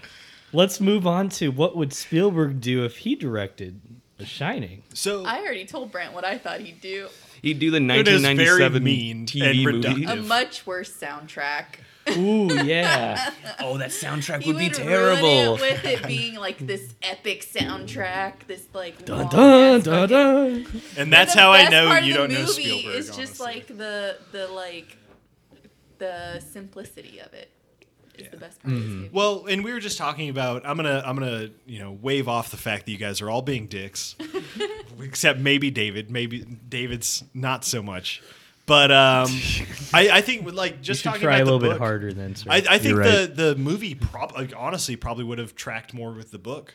let's move on to what would Spielberg do if he directed The Shining? So I already told Brent what I thought he'd do. He'd do the It is very 1997 mean TV movie. A much worse soundtrack. Ooh, yeah. Oh, that soundtrack He would be would ruin terrible. it with it being like this epic soundtrack, this like dun long dun ass dun dun. and that's how I know you don't the know movie Spielberg. It's just honestly. like the the like the simplicity of it is the best part of this. Mm-hmm. Well, and we were just talking about. I'm gonna, I'm gonna, you know, wave off the fact that you guys are all being dicks, except maybe David. Maybe David's not so much. But um, I, I think like You just should talking try about a little the bit book, harder then, sir. I, I think You're the the movie prob- like, honestly probably would have tracked more with the book.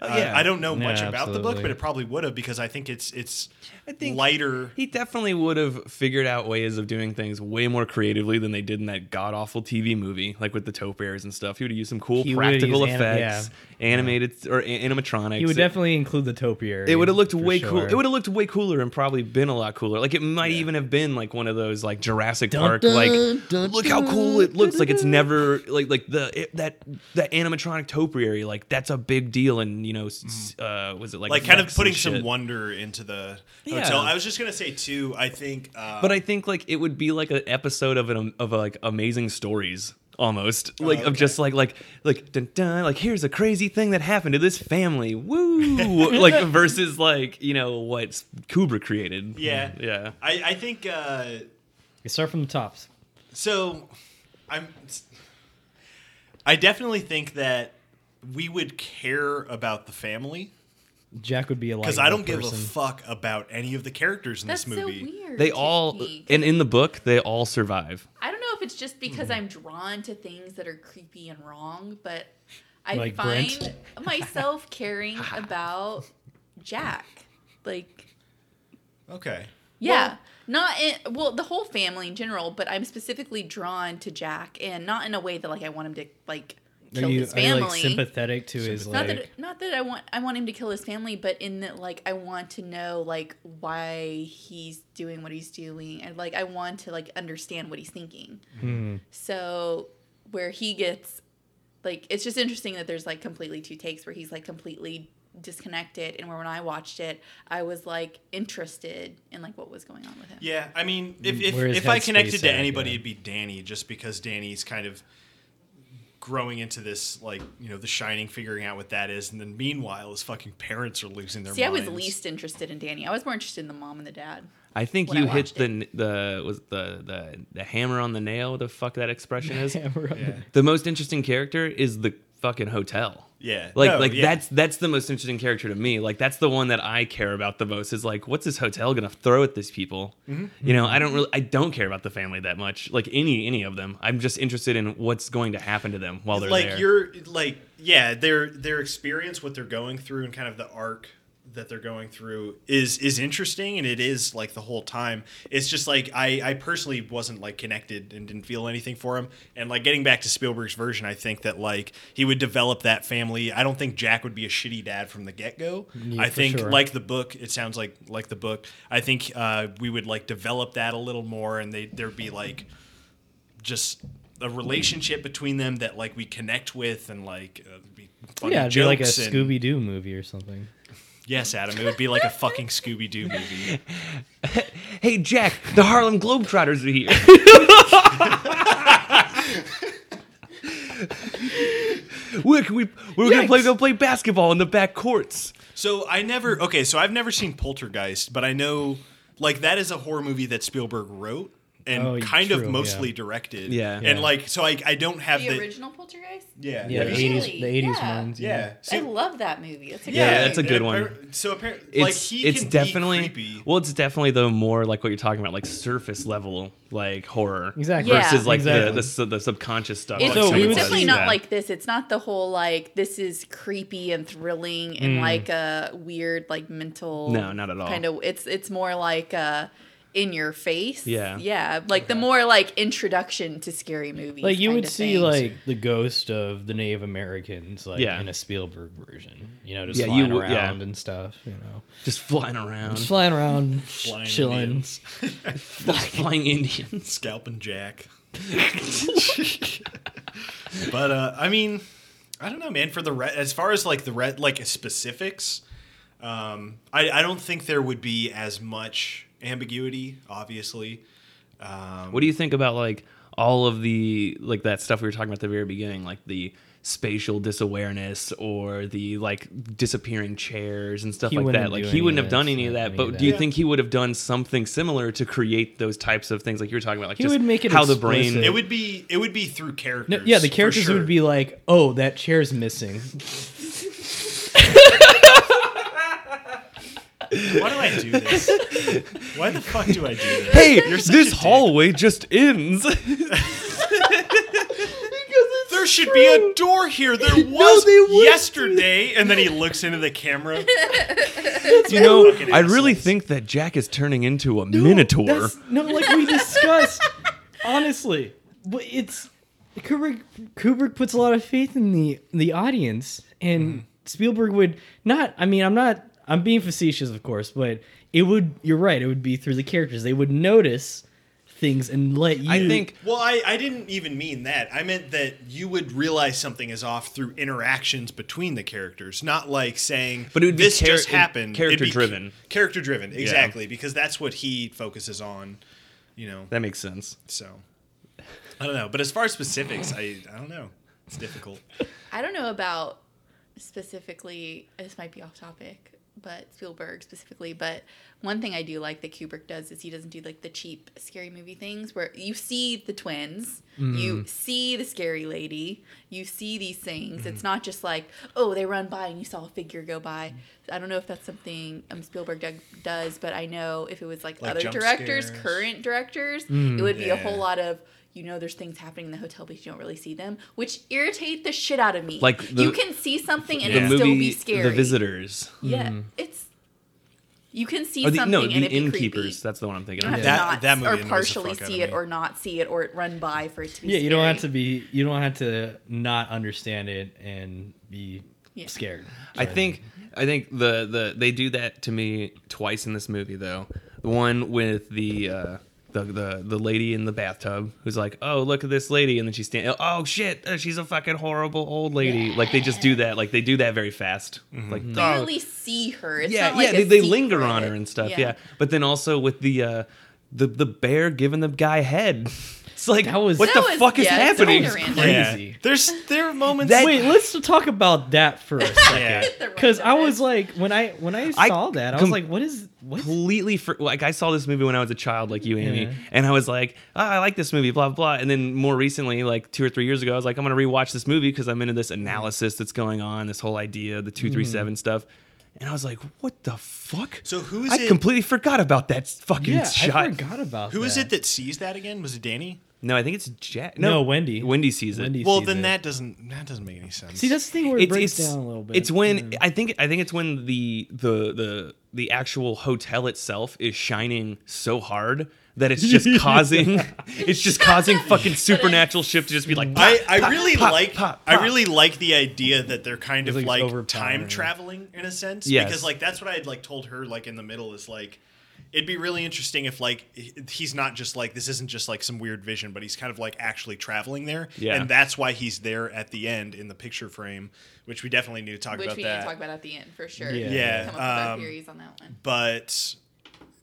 Uh, yeah. I don't know much Yeah, about the book, absolutely. but it probably would have because I think it's it's I think- lighter. He definitely would have figured out ways of doing things way more creatively than they did in that god awful TV movie, like with the topiaries and stuff. He would have used some cool He practical use anim- effects, animated or a- animatronics. he would It- definitely include the topiary. It would have looked for way cool. It would have looked way cooler and probably been a lot cooler. Like it might even have been like one of those like Jurassic Dun, Park. dun, like dun, look how dun, cool it looks. Like it's never like like the it, that that animatronic topiary. Like that's a big deal. And you know, s- uh, was it like like kind of putting some wonder into the Yeah. Hotel. I was just gonna say too. I think, uh, But I think like it would be like an episode of an of a, like Amazing Stories almost like of just like like like dun, dun, like here's a crazy thing that happened to this family woo like versus like you know what Kubrick created Yeah. yeah I, I think uh, You start from the tops. so. I'm. I definitely think that we would care about the family Jack would be a because I don't give a fuck about any of the characters in That's this so movie. weird. they all me, 'cause and in the book they all survive I don't know if it's just because I'm drawn to things that are creepy and wrong, but I Like find Brent? myself caring about Jack. Like, Okay. yeah, not in well, the whole family in general, but I'm specifically drawn to Jack, and not in a way that like I want him to like Are kill you, his are you, family. like sympathetic to his not like? that not that I want I want him to kill his family, but in that like I want to know like why he's doing what he's doing, and like I want to like understand what he's thinking. Hmm. So where he gets like it's just interesting that there's like completely two takes where he's like completely disconnected and where when I watched it I was like interested in like what was going on with him. Yeah, I mean, if if, if I connected to at, anybody, yeah. it'd be Danny, just because Danny's kind of growing into this, like you know, The Shining, figuring out what that is, and then meanwhile, his fucking parents are losing their See, I was least interested in Danny. I was more interested in the mom and the dad. I think you I hit watched the the was the the the hammer on the nail. The fuck that expression is? Hammer on Yeah. the most interesting character is the fucking hotel. Yeah, Like No, like yeah. that's that's the most interesting character to me. Like that's the one that I care about the most. Is like what's this hotel gonna throw at these people? Mm-hmm. You know, I don't really I don't care about the family that much. Like any any of them. I'm just interested in what's going to happen to them while they're like there. you're like yeah their their experience what they're going through and kind of the arc that they're going through is is interesting and it is like the whole time it's just like i i personally wasn't like connected and didn't feel anything for him and like getting back to spielberg's version i think that like he would develop that family i don't think jack would be a shitty dad from the get-go Yeah, i think sure. like the book it sounds like like the book i think uh we would like develop that a little more and they there'd be like just a relationship between them that like we connect with and like uh, be funny yeah, it'd be like a Scooby Doo movie or something. Yes, Adam, it would be like a fucking Scooby Doo movie. hey Jack, the Harlem Globetrotters are here. We're, we, we're gonna play go play basketball in the back courts. So I never okay, so I've never seen Poltergeist, but I know like that is a horror movie that Spielberg wrote and Oh, kind true, of yeah. mostly directed. Yeah. and like so I I don't have The the, original Poltergeist? yeah Yeah, Have the eighties, Really? the eighties Yeah. ones. yeah. I So- love that movie. That's a yeah, great that's a good one. So apparently, It's like he it's can definitely be well, it's definitely the more like what you're talking about, like surface level like horror, Exactly. Yeah. versus like Exactly. the, the the subconscious stuff. It's, like So it's definitely not that. like this. It's not the whole like this is creepy and thrilling and Mm. like a weird like mental. No, not at all. Kind of. It's it's more like uh in your face. Yeah. Yeah. Like the more like introduction to scary movies. Like you would see thing. like the ghost of the Native Americans, like Yeah. in a Spielberg version. You know, just Yeah, flying you would- yeah. around and stuff. You know, just flying around, just flying around, Flying chilling. Indians. flying Indians. scalping Jack. but uh, I mean, I don't know, man. For the re- as far as like the red like specifics, um, I I don't think there would be as much ambiguity. Obviously, um, What do you think about like all of the like that stuff we were talking about at the very beginning, like the spatial disawareness or the like disappearing chairs and stuff like that? Like he wouldn't have done any of that. But of do you that. think he would have done something similar to create those types of things like you were talking about? Like He just would make it how the brain. it would be it would be through characters. No, yeah, the characters sure. would be like, "Oh, that chair's missing." Why do I do this? Why the fuck do I do this? Hey, You're such a this dick. hallway just ends. There should be a door here. There was they wouldn't. yesterday. And then he looks into the camera. you know, I really think that Jack is turning into a minotaur. No, like we discussed. honestly, but it's Kubrick. Kubrick puts a lot of faith in the the audience, and mm-hmm. Spielberg would not. I mean, I'm not. I'm being facetious, of course, but it would. You're right. It would be through the characters. They would notice things and let you. I think Well, I, I didn't even mean that. I meant that you would realize something is off through interactions between the characters, not like saying, But it would be this char- just happened. Character driven. Character driven, exactly, because that's what he focuses on, you know. that makes sense. So, I don't know. But as far as specifics, I I don't know. It's difficult. I don't know about specifically. This might be off topic, but Spielberg specifically. But one thing I do like that Kubrick does is he doesn't do like the cheap scary movie things where you see the twins, you mm. see the scary lady, you see these things. It's mm-hmm. not just like oh they run by and you saw a figure go by. I don't know if that's something um, Spielberg do- does, but I know if it was like, Like other directors, scares. current directors, mm. it would be a whole lot of. You know, there's things happening in the hotel, but you don't really see them, which irritate the shit out of me. Like the- you can see something and the it Yeah. still movie be scary. The Visitors. Yeah, it's you can see Or the, something no, and the it be creepy. Innkeepers. That's the one I'm thinking don't of. have That- to not that movie or annoys the partially fuck out see of it me. or not see it or run by for it to be. Yeah, you don't have to be. You don't have to not understand it and be Yeah. scared. I think I think the the they do that to me twice in this movie though. The one with the uh, the the the lady in the bathtub who's like, "Oh, look at this lady," and then she's standing. Oh shit, uh, she's a fucking horrible old lady. Like they just do that. Like they do that very fast. Like You oh, barely see her. It's yeah, not like yeah. They, they linger on her and stuff. Yeah. but then also with the uh, the the bear giving the guy head. It's like That was- what That the was- fuck is yeah, it's happening? kinda random. Crazy. Yeah. There's there are moments. That- Wait, let's talk about that for a second. yeah. The Because I random was like, when I when I I saw that, I was com- like, what is what? completely for like I saw this movie when I was a child, like you, Amy, Yeah. and I was like, oh, I like this movie, blah blah. And then more recently, like two or three years ago, I was like, I'm gonna rewatch this movie because I'm into this analysis that's going on, this whole idea, the two three mm-hmm. seven stuff. And I was like, what the fuck? So who is I it? completely forgot about that fucking Yeah, shot. I forgot about Who that. is it that sees that again? Was it Danny? No, I think it's Jack. No, No, Wendy. Wendy sees it. Wendy Well, sees then it. that doesn't that doesn't make any sense. See, that's the thing where it it's breaks it's, down a little bit. it's when Yeah. I think I think it's when the the the the actual hotel itself is shining so hard that it's just causing it's just causing fucking supernatural shit to just be like I, pop, I pop, really pop, like pop, I really like the idea that they're kind of It's like like time traveling in a sense Yes. because like that's what I had like told her like in the middle is like it'd be really interesting if like he's not just like this isn't just like some weird vision but he's kind of like actually traveling there Yeah. and that's why he's there at the end in the picture frame which we definitely need to talk which about we that need to talk about at the end for sure. Yeah. Yeah, Come up with our um, theories on that one. but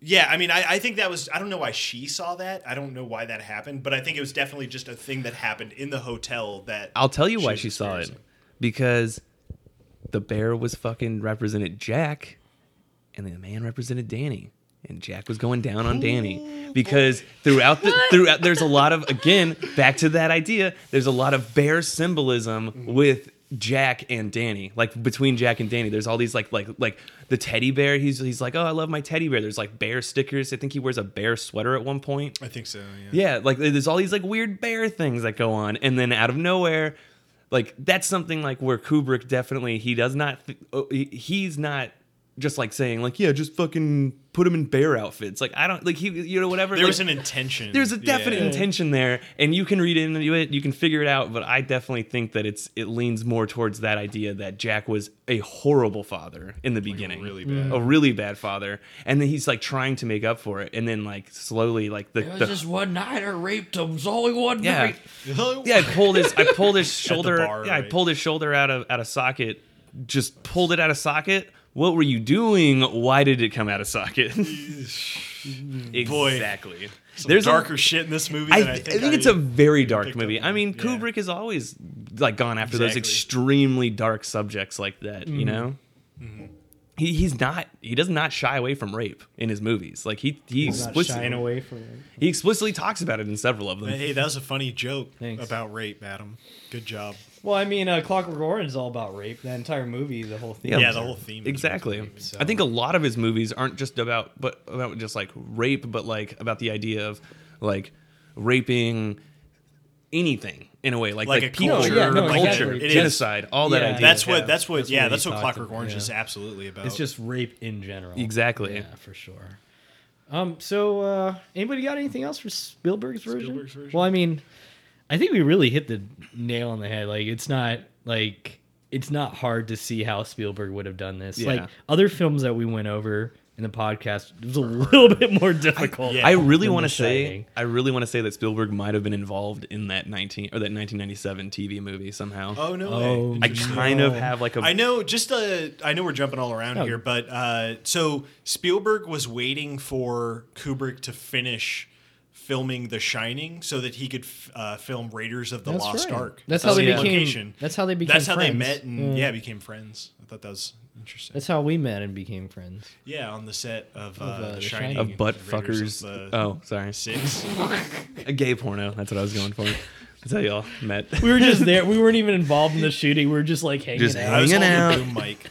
yeah i mean I, I think that was i don't know why she saw that i don't know why that happened but i think it was definitely just a thing that happened in the hotel that I'll tell you she why was she saw it experiencing. because the bear was fucking represented Jack and the man represented Danny and Jack was going down on Danny because throughout the throughout there's a lot of again back to that idea there's a lot of bear symbolism mm-hmm. with Jack and Danny. Like between Jack and Danny there's all these like like like the teddy bear he's he's like oh I love my teddy bear. There's like bear stickers. I think he wears a bear sweater at one point. I think so yeah. Yeah, like there's all these like weird bear things that go on, and then out of nowhere, like that's something like where Kubrick definitely he does not th- oh, he's not just like saying like yeah just fucking put him in bear outfits like I don't like he you know whatever There like, was an intention. there's a definite Yeah. intention there and you can read into it you can figure it out but I definitely think that it's it leans more towards that idea that Jack was a horrible father in the beginning really mm. bad. a really bad father and then he's like trying to make up for it and then like slowly like the, the one night I raped him. It was only one yeah yeah, I pulled his I pulled his shoulder bar, yeah, I pulled his shoulder out of out of socket. Just pulled it out of socket. What were you doing? Why did it come out of socket? exactly. Some There's a- darker shit in this movie. I, than I, think, I think, think, it's a very dark movie. I on. mean, Yeah. Kubrick has always like gone after those extremely dark subjects like that. Mm-hmm. You know, he, he's not he does not shy away from rape in his movies. Like he he Not explicitly shying away from it. he explicitly talks about it in several of them. Hey, that was a funny joke Thanks. about rape, Adam. Good job. Well, I mean, uh, Clockwork Orange is all about rape. That entire movie, the whole theme. Yeah, Yeah, the whole theme. is Exactly. rape, so. I think a lot of his movies aren't just about but about just like rape, but like about the idea of like raping anything in a way, like Like like, a people, culture, yeah, no, culture, exactly. It is. genocide, all that Yeah. idea. That's what. Yeah. That's what. That's yeah, what that's he what talked Clockwork about, Orange yeah. is absolutely about. It's just rape in general. Exactly. Yeah, for sure. Um. So, uh, anybody got anything else for Spielberg's version? Spielberg's version? Well, I mean, I think we really hit the nail on the head. Like, it's not like it's not hard to see how Spielberg would have done this. Yeah. Like other films that we went over in the podcast, it was a little bit more difficult. yeah. I really want to say, Shining. I really want to say that Spielberg might have been involved in that nineteen or that nineteen ninety seven TV movie somehow. Oh no Oh, way! I Did kind of have like a I know. Just uh, I know we're jumping all around No. here, but uh, so Spielberg was waiting for Kubrick to finish filming The Shining so that he could f- uh, film Raiders of the That's Lost right. Ark. That's how they same became- location. that's how they became That's how they met and Yeah. yeah. became friends. I thought that was interesting. That's how we met and became friends. yeah, on the set of, uh, uh, The The Shining. Shining. Of and butt Raiders fuckers. of the Oh, sorry. Six. A gay porno. That's what I was going for. That's how y'all met. We were just there. We weren't even involved in the shooting. We were just like hanging Just out, I was Hanging holding out. a boom mic.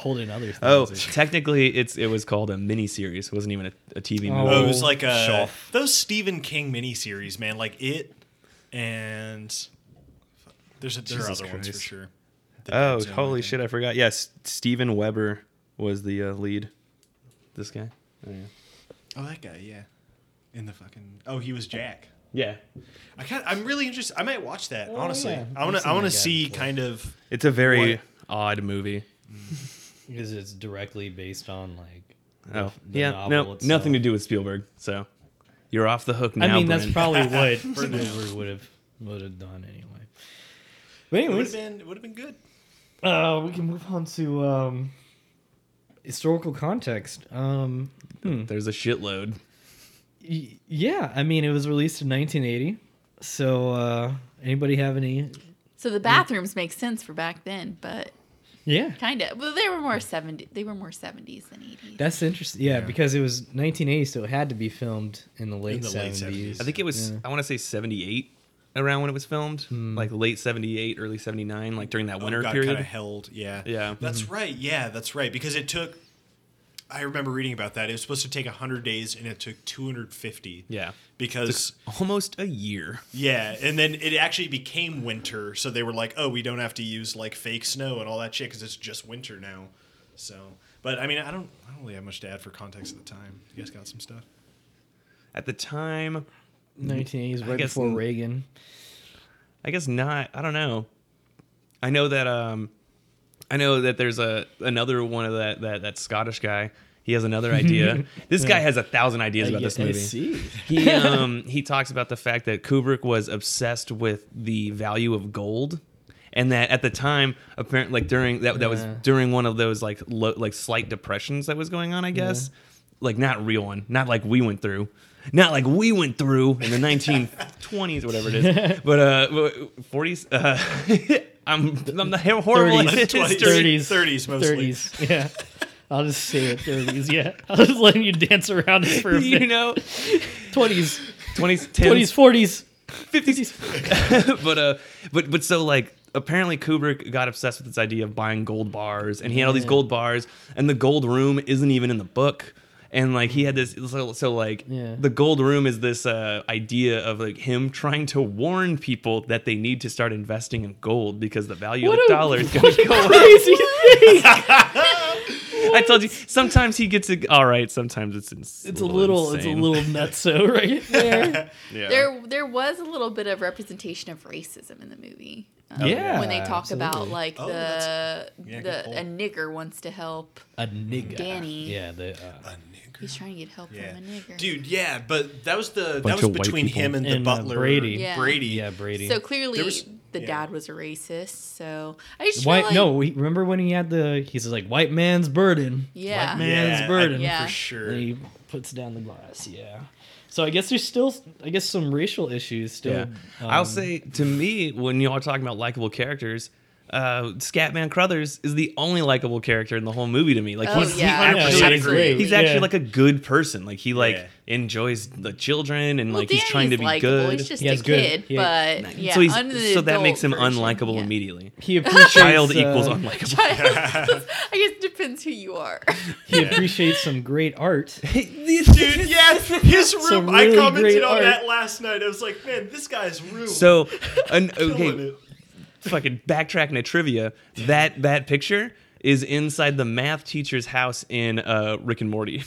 Yep. holding other things. Oh, technically, it's it was called a mini series. It wasn't even a, a TV Oh. movie. Oh, it was like a Shelf. those Stephen King miniseries, man. Like it, and there's a, there are Jesus other ones for sure. Oh, Dad's Home, I holy shit! I forgot. Yes, Steven Weber was the uh, lead. This guy. Oh, yeah. Oh, that guy, yeah. In the fucking. Oh, he was Jack. Yeah, I kind. I'm really interested. I might watch that. Oh, honestly, yeah. I want to. I want to see before. kind of. it's a very What? odd movie. Because it's directly based on like. Oh, the yeah. novel No, itself. nothing to do with Spielberg. So you're off the hook now. I mean, that's probably what Spielberg would have would have done anyway. But It would have anyways, been. It would have been good. uh, we can move on to um, historical context. Um, hmm. There's a shitload. Y- yeah, I mean, it was released in 1980. So, uh, anybody have any? So the bathrooms make sense for back then, but Yeah, kind of. Well, they were more 70. They were more 70s than 80s. that's interesting. Yeah, Yeah. because it was 1980, so it had to be filmed in the late the late 70s. 70s. I think it was. Yeah. I want to say 78 around when it was filmed, hmm. like late 78, early 79, like during that oh, winter Oh, got period. kind of held. Yeah. Yeah. That's right. Yeah, that's right. Because it took. I remember reading about that. It was supposed to take 100 days, and it took 250. Yeah. Because Almost a year. yeah, and then it actually became winter, so they were like, "Oh, we don't have to use like fake snow and all that shit because it's just winter now." So, but I mean, I don't, I don't really have much to add for context at the time. You guys got some stuff? At the time, 1980s, right guess before n- Reagan. I guess not. I don't know. I know that um I know that there's a another one of that that that Scottish guy. He has another idea. this guy has a thousand ideas about this I movie. see. He um he talks about the fact that Kubrick was obsessed with the value of gold. And that at the time, apparently, like during that, that was Yeah. during one of those like lo- like slight depressions that was going on, I guess. Like not real one, not like we went through, not like we went through in the 1920s whatever it is, but uh, 40s. Uh, I'm I'm the horrible at 30s, history. 30s, 30s mostly. 30s. Yeah. I'll just say it 30s. Yeah. I was letting you dance around it for a You bit. know, 20s, 20s, 10s, 20s, 40s. 50s. but uh, but but so like apparently Kubrick got obsessed with this idea of buying gold bars, and he had all these gold bars, and the gold room isn't even in the book. And like he had this, so, so like Yeah. the gold room is this uh, idea of like him trying to warn people that they need to start investing in gold because the value What of the a- dollar is going to go. Crazy thing. I told you. Sometimes he gets it. All right. Sometimes it's ins- It's a little, it's a insane. little nutso right there. Yeah. There, there was a little bit of representation of racism in the movie. Um, Yeah, when they talk about like Oh, the yeah, the a nigger wants to help. A nigger Danny. Yeah, the uh, A nigger. He's trying to get help Yeah, from a nigger. dude. Yeah, but that was the that was between him and the And, uh, butler Brady. Yeah. Brady. yeah, Brady. So clearly, was- the yeah. dad was a racist. So I just White, like, no, he, remember when he had the, he's like, white man's burden. Yeah. White man's Yeah, burden. I- Yeah. for sure. And he puts down the glass, yeah. So I guess there's still, I guess, some racial issues still. Yeah. um, I'll say to me, when y'all are talking about likable characters, uh, Scatman Crothers is the only likable character in the whole movie to me. Like Oh, he's, yeah. he's Yeah, actually, he's he's actually Yeah. like a good person. Like he like Yeah. enjoys the children and Well, like he's trying to be likable. good. He's just He a has good- kid, he- but yeah. so he's so that makes him version, unlikable yeah. immediately. he appreciates Child uh, equals unlikable. I guess it depends who you are. He appreciates some great art. Dude, yeah, his room. Some I really commented great on art. that last night. I was like, man, this guy's room. So, an, okay, it. Fucking backtracking to trivia. That that picture is inside the math teacher's house in uh, Rick and Morty.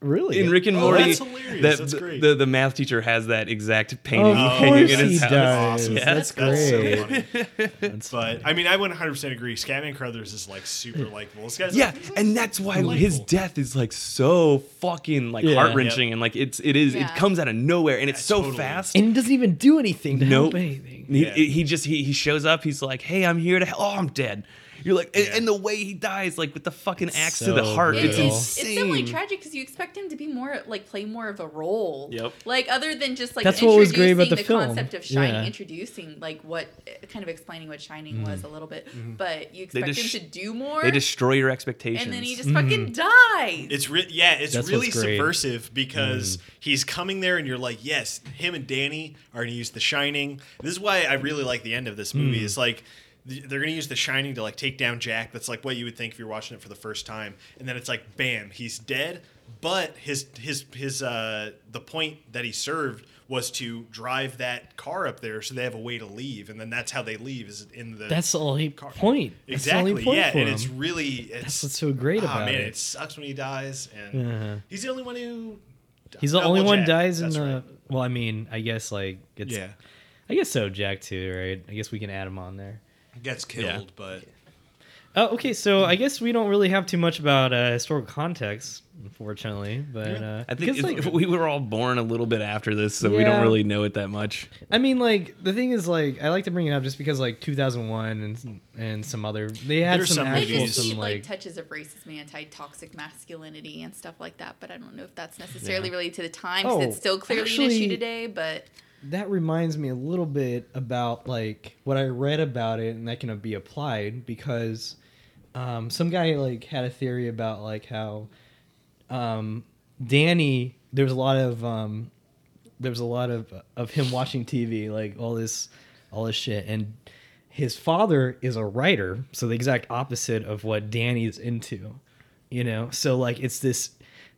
Really? in Rick and Oh, Morty, that's hilarious. the- That's the- great. The, the math teacher has that exact painting Of hanging course in his he house. does. Awesome. Yeah. That's That's so great. funny. That's But I mean, I would 100 percent agree. Scatman Crothers is like super likable. This guy's Yeah, like, he's, like, and that's why delightful. his death is like so fucking like Yeah. heart wrenching and like it's it is Yeah. it comes out of nowhere and it's so totally. fast. and he doesn't even do anything to Nope. help anything. He, Yeah. he just he, he shows up. He's like, "Hey, I'm here to help." Oh, I'm dead. You're like, and, Yeah. and the way he dies, like with the fucking axe to the heart, brutal. it's It's, it's insane. definitely tragic because you expect him to be more like play more of a role. Yep. Like other than just like That's what was great about introducing the film. concept of shining, Yeah. introducing like what kind of explaining what shining was mm-hmm. a little bit, Mm-hmm. but you expect just- him to do more. They destroy your expectations. and then he just mm-hmm. fucking dies. It's re- yeah, it's That's really subversive because mm-hmm. he's coming there and you're like, yes, him and Danny are going to use The Shining. This is why I really like the end of this movie. Mm. It's like th- they're going to use The Shining to like take down Jack. That's like what you would think if you're watching it for the first time. And then it's like, bam, he's dead. But his his his uh the point that he served was to drive that car up there so they have a way to leave, and then that's how they leave is in the That's the only car. point. That's the only exactly point yeah, and him. it's really it's That's what's so great Ah, about man, it. it sucks when he dies, and Uh-huh. he's the only one who. He's the only one Jack, dies in the. right. Well, I mean, I guess like it's. Yeah, I guess so. Jack too, right? I guess we can add him on there. Gets killed, Yeah. but Oh, okay. So I guess we don't really have too much about uh, historical context, unfortunately. But uh, I think it's- like, we were all born a little bit after this, so we don't really know it that much. I mean, like the thing is, like I like to bring it up just because, like 2001 and and some other they had There's some some actual movies- some like, like touches of racism, anti-toxic masculinity, and stuff like that. But I don't know if that's necessarily Yeah. related to the times. Oh, it's still clearly an issue today, but that reminds me a little bit about like what I read about it, and that can be applied because um, some guy like had a theory about like how um, Danny. There's a lot of um, there's a lot of of him watching TV, like all this all this shit, and his father is a writer, so the exact opposite of what Danny's into, you know. So like it's this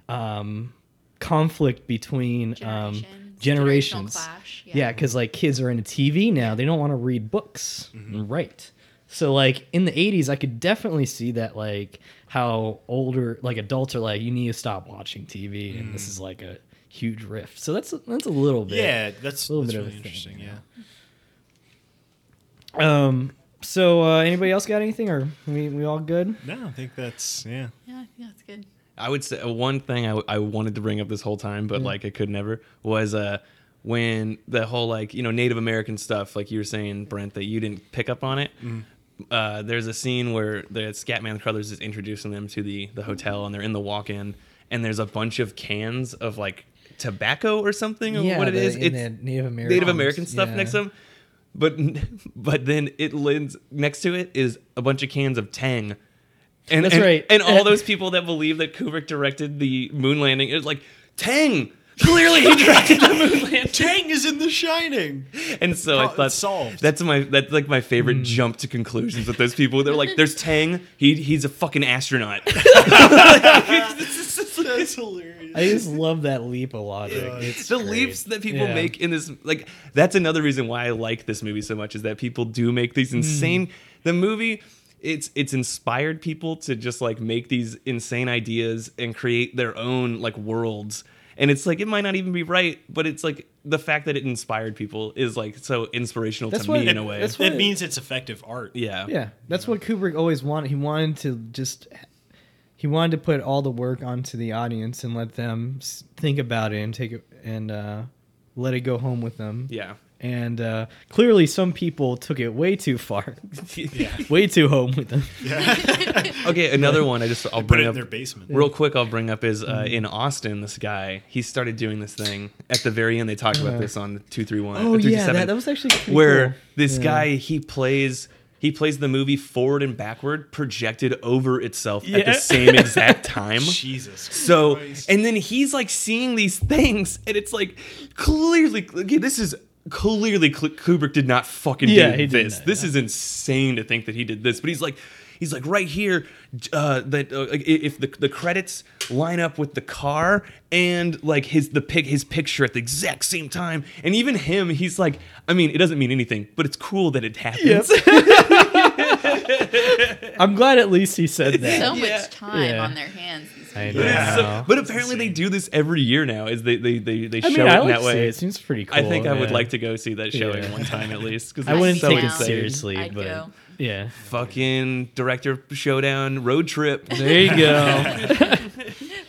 um, conflict between um, Generations, clash, yeah. Yeah, because like kids are into TV now, they don't want to read books, right? So like in the '80s, I could definitely see that like how older like adults are like, you need to stop watching TV, and this is like a huge rift. So that's that's a little bit. yeah, that's, a little that's bit of really a thing, interesting. yeah. Yeah, Um. So uh, anybody else got anything, or we we all good? no, I think that's yeah. yeah, I think that's good. I would say uh, one thing I, I wanted to bring up this whole time, but like I could never was uh when the whole like you know Native American stuff, like you were saying, Brent, that you didn't pick up on it. Uh, there's a scene where the Scatman Crothers is introducing them to the the hotel, and they're in the walk-in, and there's a bunch of cans of like tobacco or something, or what it the- is. It's Native American Native American stuff yeah. next to them. But but then it lends next to it is a bunch of cans of Tang. And, That's and, right. And all those people that believe that Kubrick directed the moon landing is like Tang. Clearly, he directed the moon landing. Tang is in The Shining. And so I thought solved. that's my that's like my Hmm. favorite jump to conclusions with those people. They're like, "There's Tang. He he's a fucking astronaut." that's hilarious. I just love that leap of logic. It's the great. leaps that people Yeah. make in this like that's another reason why I like this movie so much is that people do make these Hmm. insane the movie it's it's inspired people to just like make these insane ideas and create their own like worlds and it's like it might not even be right but it's like the fact that it inspired people is like so inspirational That's to what- me in a way that's That what- means it's effective art. yeah Yeah, that's what Kubrick always wanted. He wanted to just he wanted to put all the work onto the audience and let them think about it and take it and uh, let it go home with them. yeah And uh, clearly, some people took it way too far, way too home with them. okay another one i just i'll Put bring it in up their basement. Real quick, I'll bring up is uh, in Austin. This guy he started doing this thing at the very end. They talked about Uh. this on two three one. Oh yeah, that, that was actually pretty where cool. this Yeah. guy he plays he plays the movie forward and backward, projected over itself at the same exact time. Jesus. So, Christ. and then he's like seeing these things, and it's like clearly, okay, this is clearly Kubrick did not fucking Yeah, do this. this is insane to think that he did this, but he's like, he's like right here, uh, that uh, if the the credits line up with the car and like his the pic his picture at the exact same time, and even him, he's like, I mean, it doesn't mean anything, but it's cool that it happens. I'm glad at least he said that. So Yeah. much time Yeah. on their hands. I know. Yeah. So- but apparently they do this every year now. Is they they they, they I show mean, it I in like that way. it. It seems pretty cool. I think I would like to go see that showing Yeah. one time at least because I wouldn't so take it seriously, I'd but go. Yeah. Fucking director showdown road trip. There you go.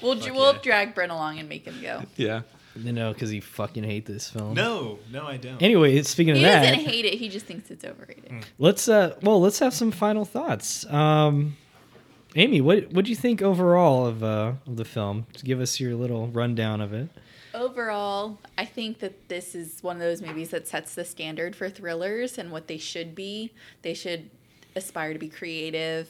We'll we'll drag Brent along and make him go. yeah. You know, because he fucking hate this film. No, no, I don't. Anyway, speaking of He that, doesn't hate it. He just thinks it's overrated. let's uh, well, let's have some final thoughts. Um, Amy, what what do you think overall of uh of the film? Just give us your little rundown of it. Overall, I think that this is one of those movies that sets the standard for thrillers and what they should be. They should aspire to be creative,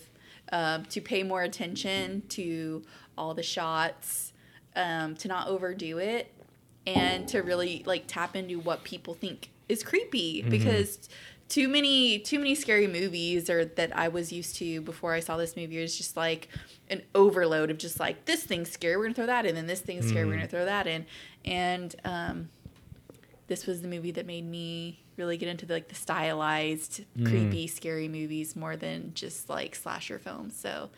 um, to pay more attention to all the shots, um, to not overdo it, and to really like tap into what people think is creepy. Because too many too many scary movies or that I was used to before I saw this movie is just like an overload of just like this thing's scary we're gonna throw that in and this thing's scary we're gonna throw that in. And um, this was the movie that made me really get into the, like the stylized creepy scary movies more than just like slasher films so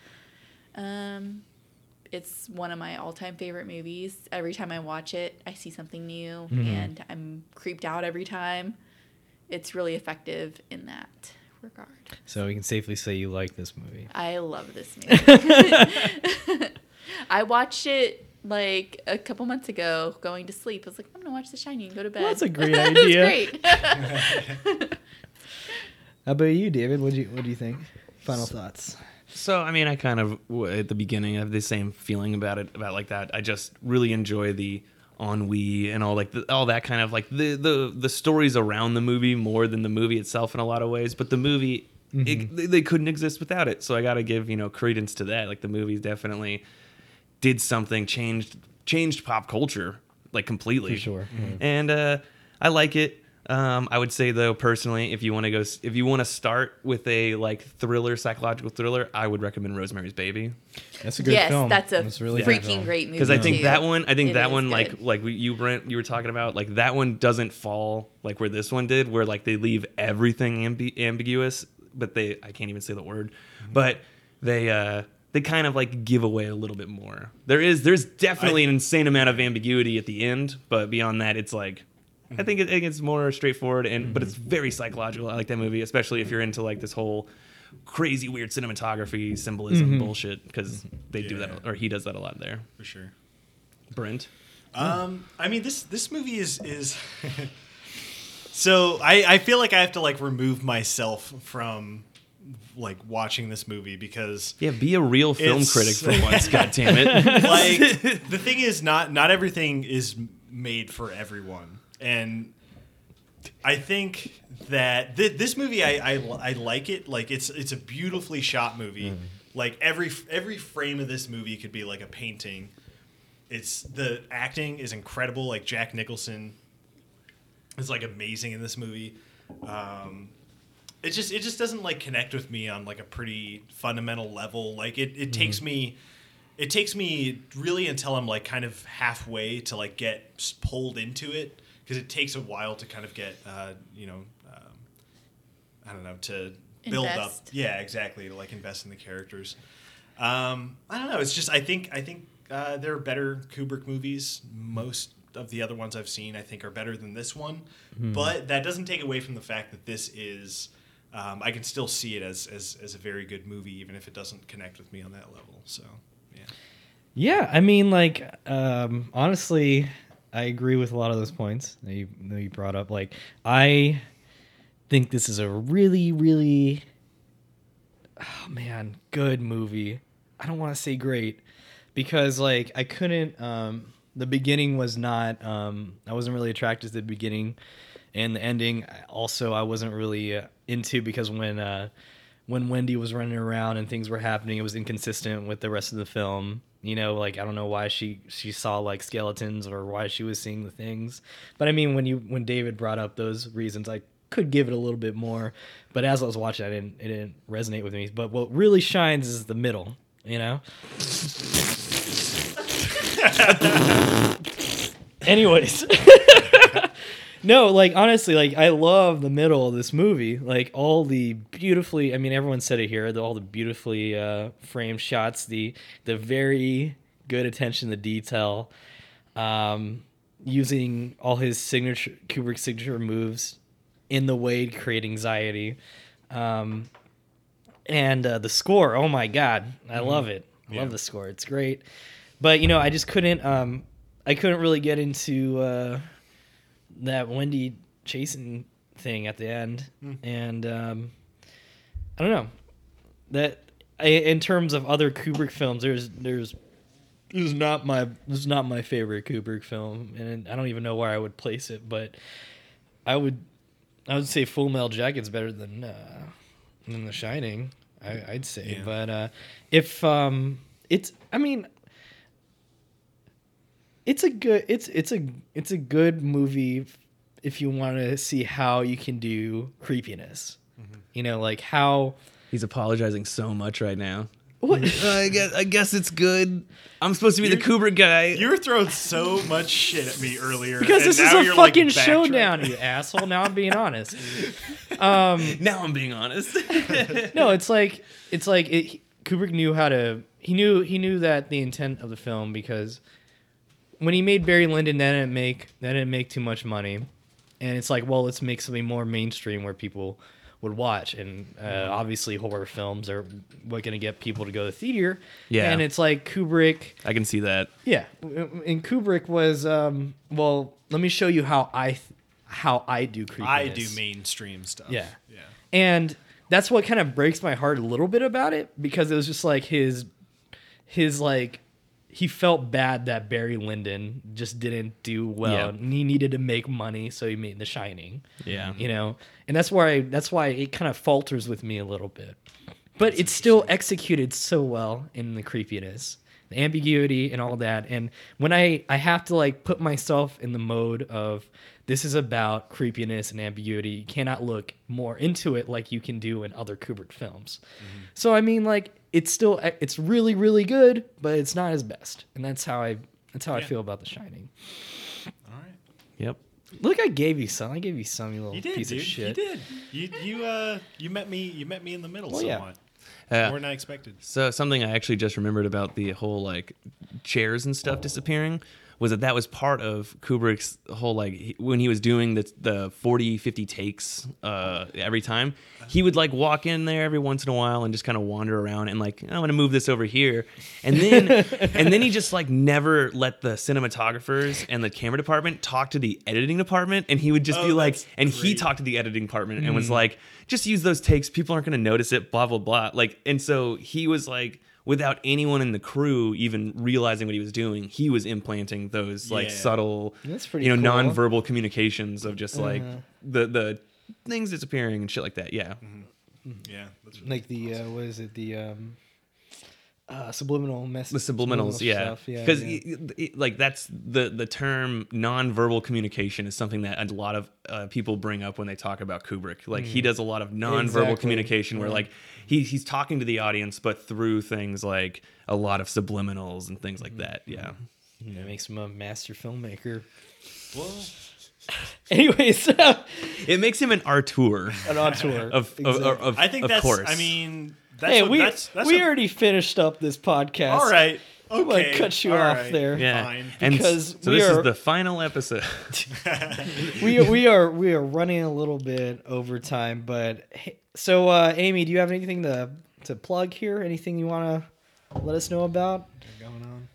um, it's one of my all-time favorite movies every time I watch it I see something new and I'm creeped out every time it's really effective in that regard. So we can safely say you like this movie. I love this movie. I watched it like a couple months ago going to sleep. I was like, I'm gonna watch The Shining and go to bed. Well, that's a great It was idea. great. How about you, David? What do you what do you think? Final thoughts. So I mean, I kind of at the beginning have the same feeling about it about like that. I just really enjoy the ennui and all like the, all that kind of like the the the stories around the movie more than the movie itself in a lot of ways. But the movie, it, mm-hmm. they, they couldn't exist without it. So I got to give you know credence to that. Like the movie definitely did something, changed changed pop culture like completely. For sure. And uh, I like it. Um, I would say though, personally, if you want to go, if you want to start with a like thriller, psychological thriller, I would recommend Rosemary's Baby That's a good yes, film. that's a really good freaking film. great movie. because I think too. that one, I think It that is one, good. like like you Brent, you were talking about, like that one doesn't fall like where this one did, where like they leave everything ambi- ambiguous, but they I can't even say the word, but they uh they kind of like give away a little bit more. There is there's definitely I- an insane amount of ambiguity at the end, but beyond that, it's like. Mm-hmm. I think it, it gets more straightforward, and but it's mm-hmm. very psychological. I like that movie, especially if you're into like this whole crazy weird cinematography symbolism mm-hmm. bullshit because they do that or he does that a lot there. for sure. Brent. Um, I mean this this movie is is so I I feel like I have to like remove myself from like watching this movie because Yeah, be a real film It's- critic for once. God damn it! like the thing is not not everything is made for everyone. And i think that th- this movie I, I i like it. Like it's it's a beautifully shot movie. Like every every frame of this movie could be like a painting. It's the acting is incredible. Like jack nicholson is like amazing in this movie. Um it just it just doesn't like connect with me on like a pretty fundamental level. Like it, it takes me it takes me really until i'm like kind of halfway to like get pulled into it. Because it takes a while to kind of get uh, you know um, i don't know to build up. Yeah exactly to like invest in the characters. Um, i don't know it's just i think i think uh, there are better kubrick movies. Most of the other ones i've seen i think are better than this one. But that doesn't take away from the fact that this is um, I can still see it as, as as a very good movie, even if it doesn't connect with me on that level. So, yeah. Yeah, I mean, like, um, honestly, I agree with a lot of those points that you, that you brought up. Like, I think this is a really, really, oh man, good movie. I don't want to say great because, like, I couldn't. Um, the beginning was not. Um, I wasn't really attracted to the beginning, and the ending also I wasn't really uh, into because when. Uh, when Wendy was running around and things were happening, it was inconsistent with the rest of the film. You know, like I don't know why she she saw like skeletons or why she was seeing the things. But I mean, when you when David brought up those reasons, I could give it a little bit more. But as I was watching, I didn't it didn't resonate with me. But what really shines is the middle. You know. Anyways. No, like honestly, like I love the middle of this movie. Like all the beautifully, I mean, everyone said it here. The, all the beautifully uh, framed shots, the the very good attention to detail, um, using all his signature Kubrick signature moves in the way to create anxiety, um, and uh, the score. Oh my god, I love it. I love the score. It's great. But you know, I just couldn't. Um, I couldn't really get into uh, that Wendy chasing thing at the end, and um, I don't know that I, in terms of other Kubrick films, there's there's this is not my this is not my favorite Kubrick film, and I don't even know where I would place it, but I would I would say Full Metal Jacket's better than uh, than The Shining. I, I'd say, Yeah. but uh, if um, it's I mean it's a good it's it's a it's a good movie if you want to see how you can do creepiness. You know, like how He's apologizing so much right now. what I guess I guess it's good. I'm supposed to be the Kubrick guy. You were throwing so much shit at me earlier. because this is a you're, like, fucking showdown, you asshole. Now I'm being honest. Um, now I'm being honest. no, it's like it's like it, Kubrick knew how to. He knew he knew that the intent of the film because when he made Barry Lyndon, that didn't make that didn't make too much money, and it's like, well, let's make something more mainstream where people would watch, and uh, obviously horror films are what going to get people to go to the theater. Yeah. and it's like Kubrick. I can see that. Yeah, and Kubrick was um, well. Let me show you how I th- how I do creepiness. I do mainstream stuff. Yeah. Yeah. and that's what kind of breaks my heart a little bit about it because it was just like his his like he felt bad that Barry Lyndon just didn't do well Yeah. and he needed to make money so he made The Shining. Yeah. You know. And that's why that's why it kind of falters with me a little bit. But it's still executed so well in the creepiness, the ambiguity and all that. And when I I have to like put myself in the mode of this is about creepiness and ambiguity. You cannot look more into it like you can do in other Kubrick films. So I mean like it's still it's really really good, but it's not his best. And that's how I that's how I feel about The Shining. All right. Yep. Look, I gave you some. I gave you some, you little You did, piece dude. of shit. You did. You you uh you met me you met me in the middle Well, yeah. somewhat. Uh, More than I expected. So something I actually just remembered about the whole like chairs and stuff disappearing was that that was part of Kubrick's whole like he- when he was doing the the 40 50 takes uh every time he would like walk in there every once in a while and just kind of wander around and like I'm going to move this over here. And then and then he just like never let the cinematographers and the camera department talk to the editing department and he would just Oh, be like and he talked to the editing department and was like just use those takes. People aren't going to notice it. Blah blah blah. Like and so he was like without anyone in the crew even realizing what he was doing he was implanting those like Yeah. subtle That's pretty you know cool. nonverbal communications of just like Uh-huh. the the things disappearing and shit like that yeah Yeah. That's really like the uh, what is it the um uh subliminal mess the subliminals yeah stuff. yeah because yeah. like that's the the term nonverbal communication is something that a lot of uh, people bring up when they talk about kubrick like he does a lot of nonverbal Mm. Exactly. communication where Yeah. like he, he's talking to the audience but through things like a lot of subliminals and things Mm-hmm. like that yeah. That makes him a master filmmaker. Well anyways it makes him an auteur. An auteur. Of of, of, of I think of that's course. I mean that's hey what, we that's, that's we what- already finished up this podcast. All right. I'm gonna cut you all off right, there. yeah Fine. and Because so we this are- is the final episode we we are we are running a little bit over time but hey, so uh amy do you have anything to to plug here anything you want to let us know about going on.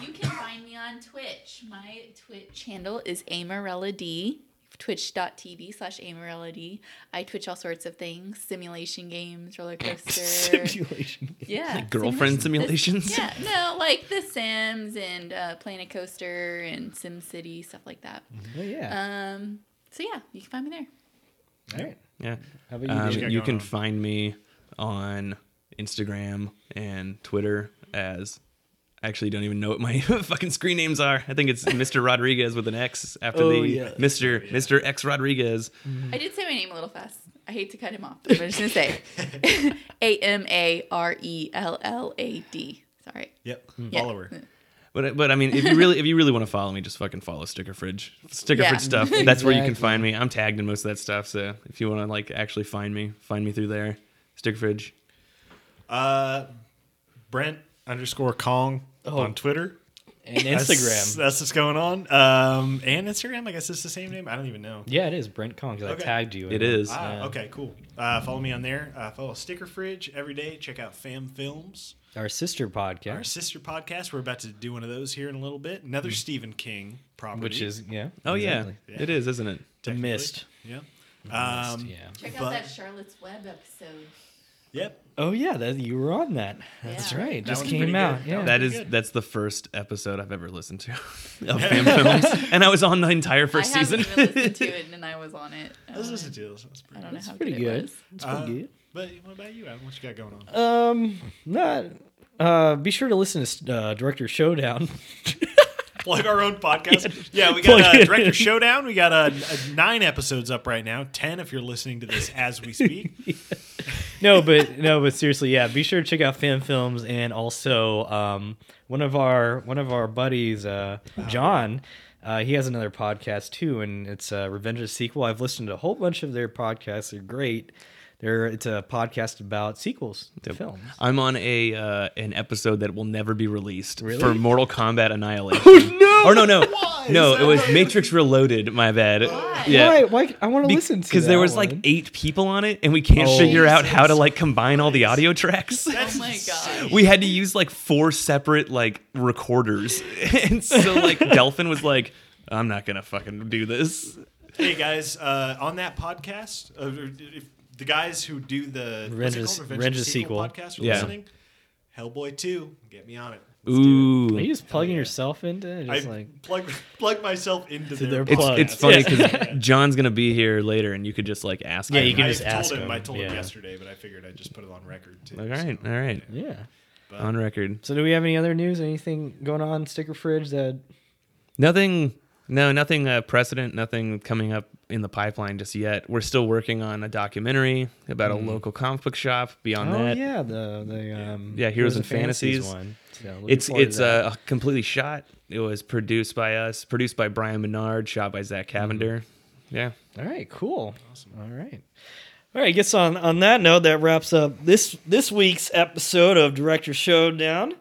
You can find me on Twitch. My Twitch handle is Amarella D. Twitch.tv slash Amarella D. I twitch all sorts of things simulation games, roller coaster. simulation yeah. girlfriend simulation- simulations? Yeah, no, like The Sims and uh, Planet Coaster and Sim City, stuff like that. oh yeah Um, so yeah, you can find me there. all right yeah how about you Um, Dave? you can on? find me on Instagram and Twitter as I actually don't even know what my fucking screen names are. I think it's Mr. Rodriguez with an X after Oh, the yeah. Mr. Mr. X Rodriguez. I did say my name a little fast. I hate to cut him off, but I'm just gonna say A M A R E L L A D. Sorry. Yep. Yeah. Follow her. But but I mean, if you really if you really want to follow me, just fucking follow Sticker Fridge. Sticker Yeah. Fridge stuff. That's where you can find me. I'm tagged in most of that stuff. So if you want to like actually find me, find me through there. Sticker Fridge. Uh, Brent underscore Kong Oh. on Twitter. and Instagram. That's, what's going on. Um, and Instagram, I guess it's the same name. I don't even know. Yeah, it is Brent Kong because Okay. I tagged you. It is. Ah, Yeah. okay, cool. Uh, follow me on there. Uh, follow Sticker Fridge every day. Check out Fam Films, Our sister podcast. our sister podcast. We're about to do one of those here in a little bit. Another Stephen King property. which is yeah. Oh exactly. yeah, it is, isn't it? The. Mist. Yeah. Mist, Um, yeah. Check But- out that Charlotte's Web episode. Yep. Oh yeah, that you were on that. That's Yeah. right. That Just came out. good. Yeah. That That Pretty is good. that's the first episode I've ever listened to of Fam Films, and I was on the entire first I season. haven't even listened to it, and I was on it. I Let's don't listen to this. That's I pretty don't good. know how pretty good, good. it. It's pretty Uh, good. But what about you, Adam? What you got going on? Um, not. Uh, be sure to listen to uh, Director Showdown. Plug our own podcast. Yeah, we got uh, it. Director Showdown. We got uh, uh, nine episodes up right now. Ten if you're listening to this as we speak. No, but no, but seriously, yeah. Be sure to check out Fam Films and also um, one of our one of our buddies, uh, John. Uh, he has another podcast too, and it's uh, Revenge of the Sequel. I've listened to a whole bunch of their podcasts. They're great. They're it's a podcast about sequels to films. I'm on a uh, an episode that will never be released Really? for Mortal Kombat Annihilation. Oh no! Or no, no, no. It was Matrix Reloaded. My bad. Why? Yeah. Why? Why? I want to listen to it. Because there that was like eight people on it, and we can't Oh. figure out how to like combine all the audio tracks. Oh my god. we had to use like four separate like recorders, and so like Delphin was like, "I'm not gonna fucking do this." hey guys, uh, on that podcast, uh, if the guys who do the what's Revenge it of- called? Revenge, Revenge of of the Sequel Sequel. podcast are Yeah. listening, Hellboy Two, get me on it. Let's Ooh, Are you just plugging yeah. yourself into it? it. Just I like plug plug myself into their. their it's plug. it's funny Yeah. because John's gonna be here later, and you could just like ask. Yeah, him. you can I just ask him. him, I told him yesterday, but I figured I'd just put it on record too. All right, so. all right, yeah. But- on record. So do we have any other news? Anything going on Sticker Fridge that Nothing. No, nothing uh, precedent. Nothing coming up in the pipeline just yet. We're still working on a documentary about a local comic book shop. Beyond Oh that, yeah, the the um Yeah, Heroes and Fantasies. one. So it's forward it's that. uh, completely shot. It was produced by us, produced by Brian Menard, shot by Zach Cavender. Yeah. all right, cool. Awesome. All right. All right, I guess on, on that note, that wraps up this this week's episode of Director Showdown.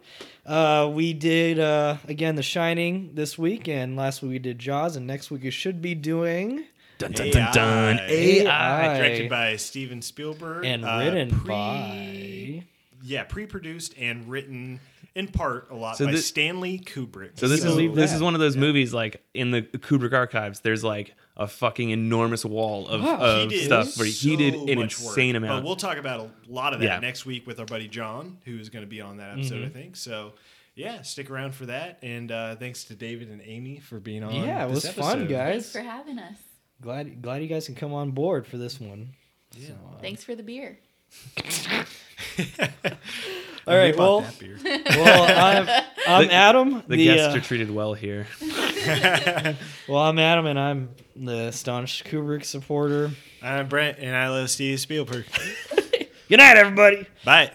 Uh, we did uh, again The Shining this week, and last week we did Jaws, and next week we should be doing Dun dun dun dun. AI. AI. Directed by Steven Spielberg and uh, written pre- by yeah, pre-produced and written in part a lot So by this- Stanley Kubrick. So this you is this that? is one of those movies like in the Kubrick archives. There's like a fucking enormous wall of, Wow. of he did stuff where he did so an much insane work. amount. But we'll talk about a lot of that Yeah. next week with our buddy John, who is going to be on that episode, Mm-hmm. I think. So yeah, stick around for that. And uh, thanks to David and Amy for being on. yeah, it this was fun, guys. Thanks for having us. Glad glad you guys can come on board for this one. Yeah. So, uh, Thanks for the beer. all right, well, well, I'm, I'm The- Adam. the, The, guests uh, are treated well here. well, I'm Adam, and I'm the staunch Kubrick supporter. I'm Brent, and I love Steve Spielberg. Good night, everybody. Bye.